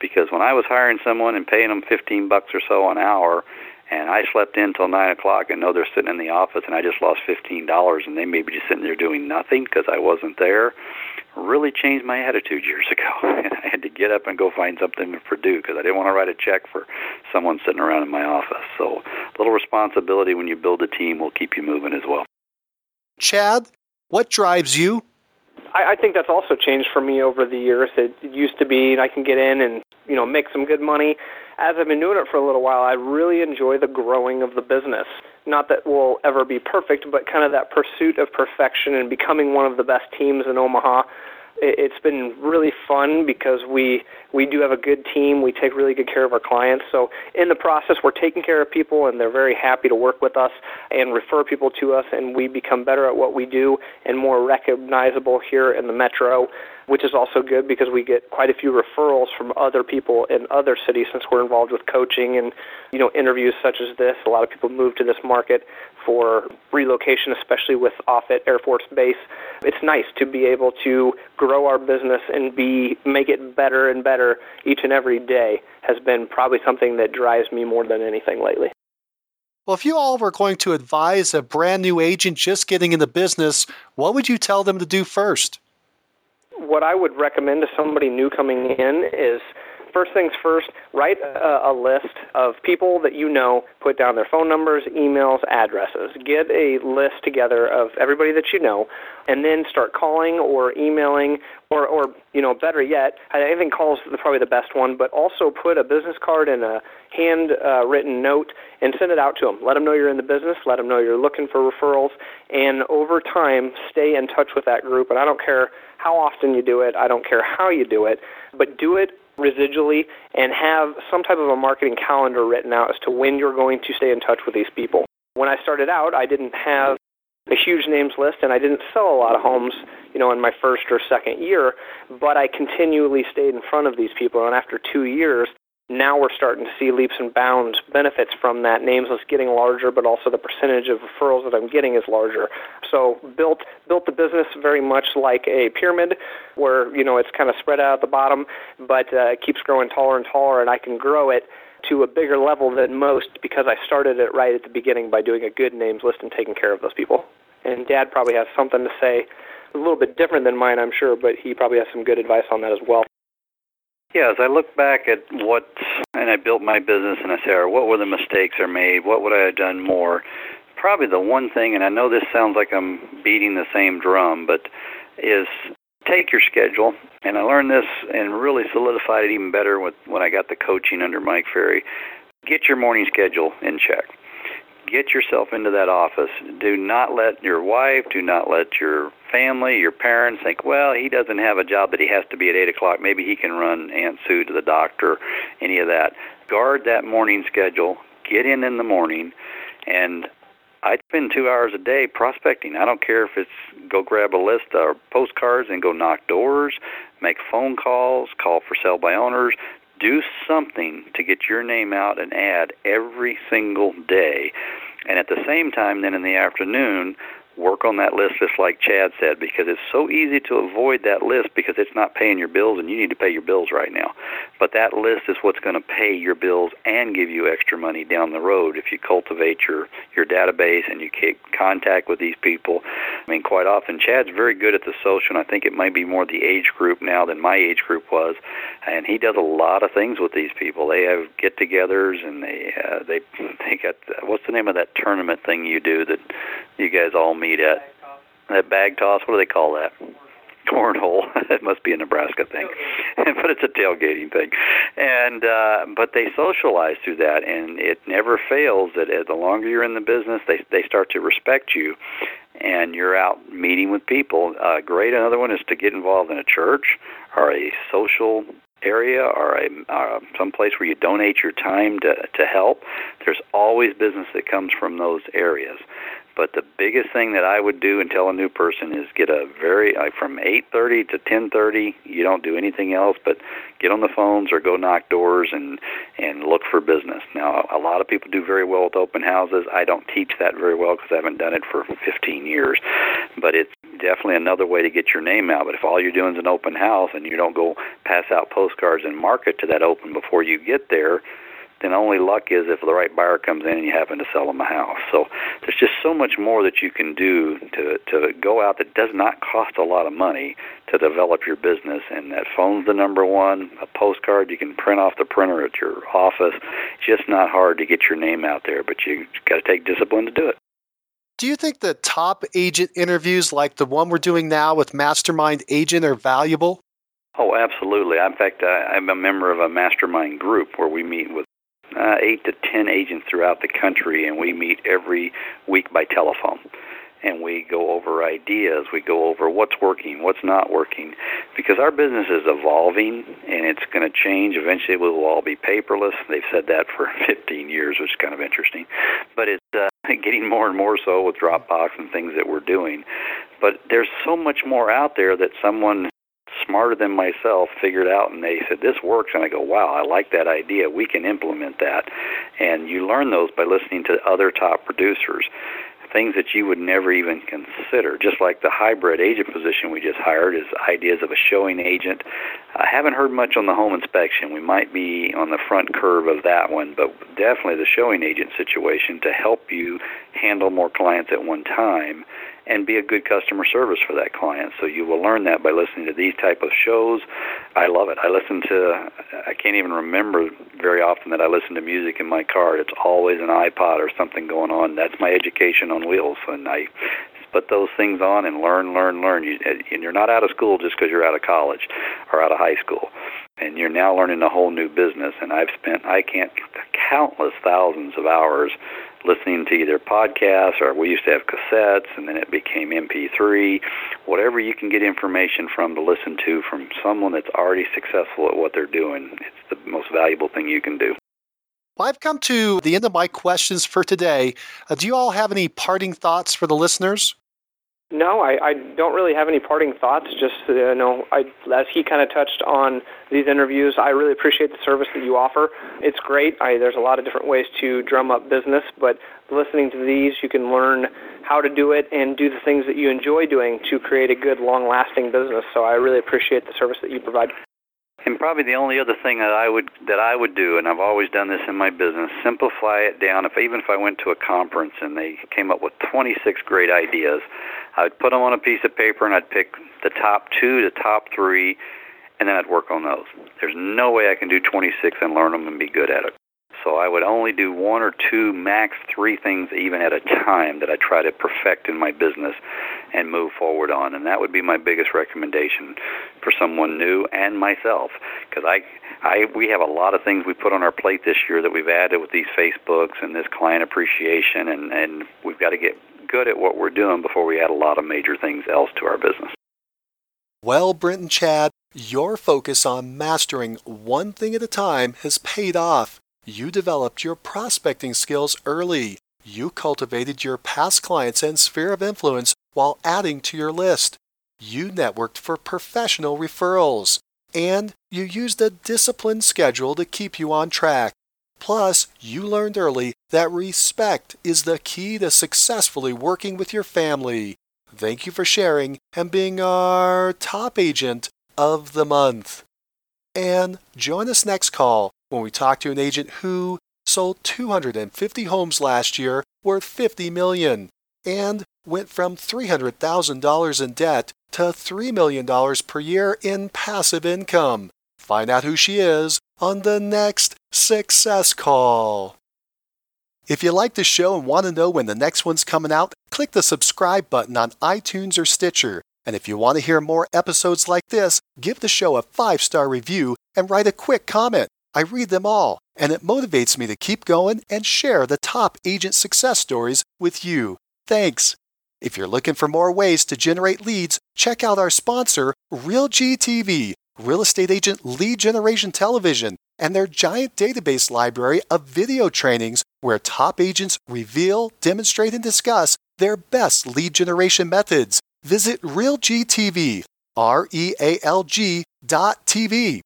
C: Because when I was hiring someone and paying them 15 bucks or so an hour, and I slept in till nine o'clock and know they're sitting in the office and I just lost fifteen dollars and they may be just sitting there doing nothing because I wasn't there. Really changed my attitude years <laughs> ago. And I had to get up and go find something to do because I didn't want to write a check for someone sitting around in my office. So a little responsibility when you build a team will keep you moving as well.
B: Chad what drives you
D: I, I think that's also changed for me over the years. It, it used to be I can get in and you know make some good money. As I've been doing it for a little while, I really enjoy the growing of the business. Not that we'll ever be perfect, but kind of that pursuit of perfection and becoming one of the best teams in Omaha it's been really fun because we we do have a good team. We take really good care of our clients. So in the process, we're taking care of people, and they're very happy to work with us and refer people to us, and we become better at what we do and more recognizable here in the metro which is also good because we get quite a few referrals from other people in other cities since we're involved with coaching and you know interviews such as this. A lot of people move to this market for relocation, especially with Offutt Air Force Base. It's nice to be able to grow our business and be make it better and better each and every day. Has been probably something that drives me more than anything lately.
B: Well, if you all were going to advise a brand new agent just getting in the business, what would you tell them to do first?
D: What I would recommend to somebody new coming in is first things first, write a, a, list of people that you know, put down their phone numbers, emails, addresses. Get a list together of everybody that you know, and then start calling or emailing, or, or you know, better yet, I think calls is probably the best one, but also put a business card and a hand uh, written note and send it out to them. Let them know you're in the business, let them know you're looking for referrals, and over time, stay in touch with that group. And I don't care how often you do it, I don't care how you do it, but do it residually and have some type of a marketing calendar written out as to when you're going to stay in touch with these people. When I started out, I didn't have a huge names list and I didn't sell a lot of homes, you know, in my first or second year, but I continually stayed in front of these people and after 2 years, now we're starting to see leaps and bounds benefits from that names list getting larger, but also the percentage of referrals that I'm getting is larger. So built built the business very much like a pyramid, where you know it's kind of spread out at the bottom, but uh, it keeps growing taller and taller, and I can grow it to a bigger level than most because I started it right at the beginning by doing a good names list and taking care of those people. And Dad probably has something to say a little bit different than mine, I'm sure, but he probably has some good advice on that as well.
C: Yeah, as I look back at what, and I built my business, and I say, what were the mistakes I made? What would I have done more? Probably the one thing, and I know this sounds like I'm beating the same drum, but is take your schedule. And I learned this and really solidified it even better with when I got the coaching under Mike Ferry. Get your morning schedule in check get yourself into that office. Do not let your wife, do not let your family, your parents think, well, he doesn't have a job that he has to be at 8 o'clock. Maybe he can run Aunt Sue to the doctor, any of that. Guard that morning schedule. Get in in the morning. And I spend two hours a day prospecting. I don't care if it's go grab a list of postcards and go knock doors, make phone calls, call for sale by owners, do something to get your name out and ad every single day. And at the same time, then in the afternoon, work on that list just like Chad said because it's so easy to avoid that list because it's not paying your bills and you need to pay your bills right now. But that list is what's going to pay your bills and give you extra money down the road if you cultivate your your database and you keep contact with these people. I mean, quite often Chad's very good at the social, and I think it might be more the age group now than my age group was, and he does a lot of things with these people. They have get-togethers and they uh, they <laughs> they got what's the name of that tournament thing you do that you guys all meet at? That bag toss. What do they call that? cornhole. <laughs> it must be a Nebraska thing, <laughs> but it's a tailgating thing. And uh, but they socialize through that, and it never fails that the longer you're in the business, they they start to respect you, and you're out meeting with people. Uh, great. Another one is to get involved in a church or a social area or a uh, some place where you donate your time to to help. There's always business that comes from those areas. But the biggest thing that I would do and tell a new person is get a very like from 8:30 to 10:30. You don't do anything else but get on the phones or go knock doors and and look for business. Now, a lot of people do very well with open houses. I don't teach that very well because I haven't done it for 15 years. But it's definitely another way to get your name out. But if all you're doing is an open house and you don't go pass out postcards and market to that open before you get there, then only luck is if the right buyer comes in and you happen to sell them a house. So there's just so much more that you can do to to go out that does not cost a lot of money to develop your business. And that phone's the number one. A postcard you can print off the printer at your office. It's Just not hard to get your name out there, but you got to take discipline to do it.
B: Do you think the top agent interviews like the one we're doing now with Mastermind Agent are valuable?
C: Oh, absolutely. In fact, I'm a member of a mastermind group where we meet with uh, eight to ten agents throughout the country, and we meet every week by telephone. And we go over ideas, we go over what's working, what's not working, because our business is evolving and it's going to change. Eventually, we will all be paperless. They've said that for <laughs> 15 years, which is kind of interesting. But it's uh, <laughs> getting more and more so with Dropbox and things that we're doing. But there's so much more out there that someone smarter than myself figured out and they said this works. And I go wow I like that idea. We can implement that. And you learn those by listening to other top producers things that you would never even consider. Just like the hybrid agent position we just hired is ideas of a showing agent. I haven't heard much on the home inspection. We might be on the front curve of that one but definitely the showing agent situation to help you handle more clients at one time and be a good customer service for that client. So you will learn that by listening to these type of shows. I love it. I listen to I can't even remember very often that I listen to music in my car. It's always an iPod or something going on. That's my education on wheels and I put those things on and learn, learn, learn. You, and you're not out of school just because you're out of college or out of high school. And you're now learning a whole new business. And I've spent, I can't, countless thousands of hours listening to either podcasts or we used to have cassettes and then it became MP3, whatever you can get information from to listen to from someone that's already successful at what they're doing. It's the most valuable thing you can do.
B: Well, I've come to the end of my questions for today. Uh, do you all have any parting thoughts for the listeners?
D: No, I, I don't really have any parting thoughts. Just uh, you know, I, as he kind of touched on these interviews, I really appreciate the service that you offer. It's great. I, there's a lot of different ways to drum up business, but listening to these, you can learn how to do it and do the things that you enjoy doing to create a good, long-lasting business. So I really appreciate the service that you provide.
C: And probably the only other thing that I would that I would do, and I've always done this in my business, simplify it down. If even if I went to a conference and they came up with 26 great ideas, I would put them on a piece of paper and I'd pick the top two, the top three, and then I'd work on those. There's no way I can do 26 and learn them and be good at it. So I would only do one or two, max three things even at a time that I try to perfect in my business and move forward on. And that would be my biggest recommendation for someone new and myself, because I, I, we have a lot of things we put on our plate this year that we've added with these Facebooks and this client appreciation, and and we've got to get good at what we're doing before we add a lot of major things else to our business.
B: Well, Brent and Chad, your focus on mastering one thing at a time has paid off. You developed your prospecting skills early. You cultivated your past clients and sphere of influence while adding to your list. You networked for professional referrals. And you used a disciplined schedule to keep you on track. Plus, you learned early that respect is the key to successfully working with your family. Thank you for sharing and being our top agent of the month. And join us next call when we talk to an agent who sold 250 homes last year worth 50 million and went from $300,000 in debt to $3 million per year in passive income. Find out who she is on the next Success Call. If you like the show and want to know when the next one's coming out, click the subscribe button on iTunes or Stitcher. And if you want to hear more episodes like this, give the show a five star review and write a quick comment. I read them all, and it motivates me to keep going and share the top agent success stories with you. Thanks. If you're looking for more ways to generate leads, check out our sponsor, RealGTV, Real Estate Agent Lead Generation Television, and their giant database library of video trainings where top agents reveal, demonstrate, and discuss their best lead generation methods. Visit RealGTV, R E A L G dot TV.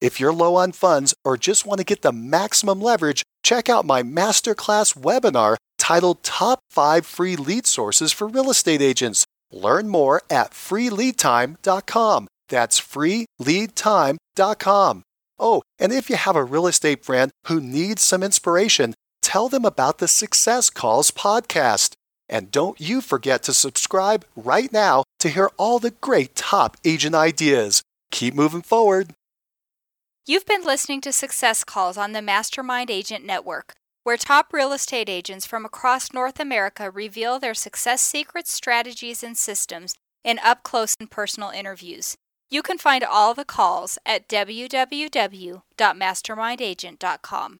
B: If you're low on funds or just want to get the maximum leverage, check out my masterclass webinar titled Top 5 Free Lead Sources for Real Estate Agents. Learn more at freeleadtime.com. That's freeleadtime.com. Oh, and if you have a real estate friend who needs some inspiration, tell them about the Success Calls podcast. And don't you forget to subscribe right now to hear all the great top agent ideas. Keep moving forward.
A: You've been listening to Success Calls on the Mastermind Agent Network, where top real estate agents from across North America reveal their success secrets, strategies, and systems in up close and personal interviews. You can find all the calls at www.mastermindagent.com.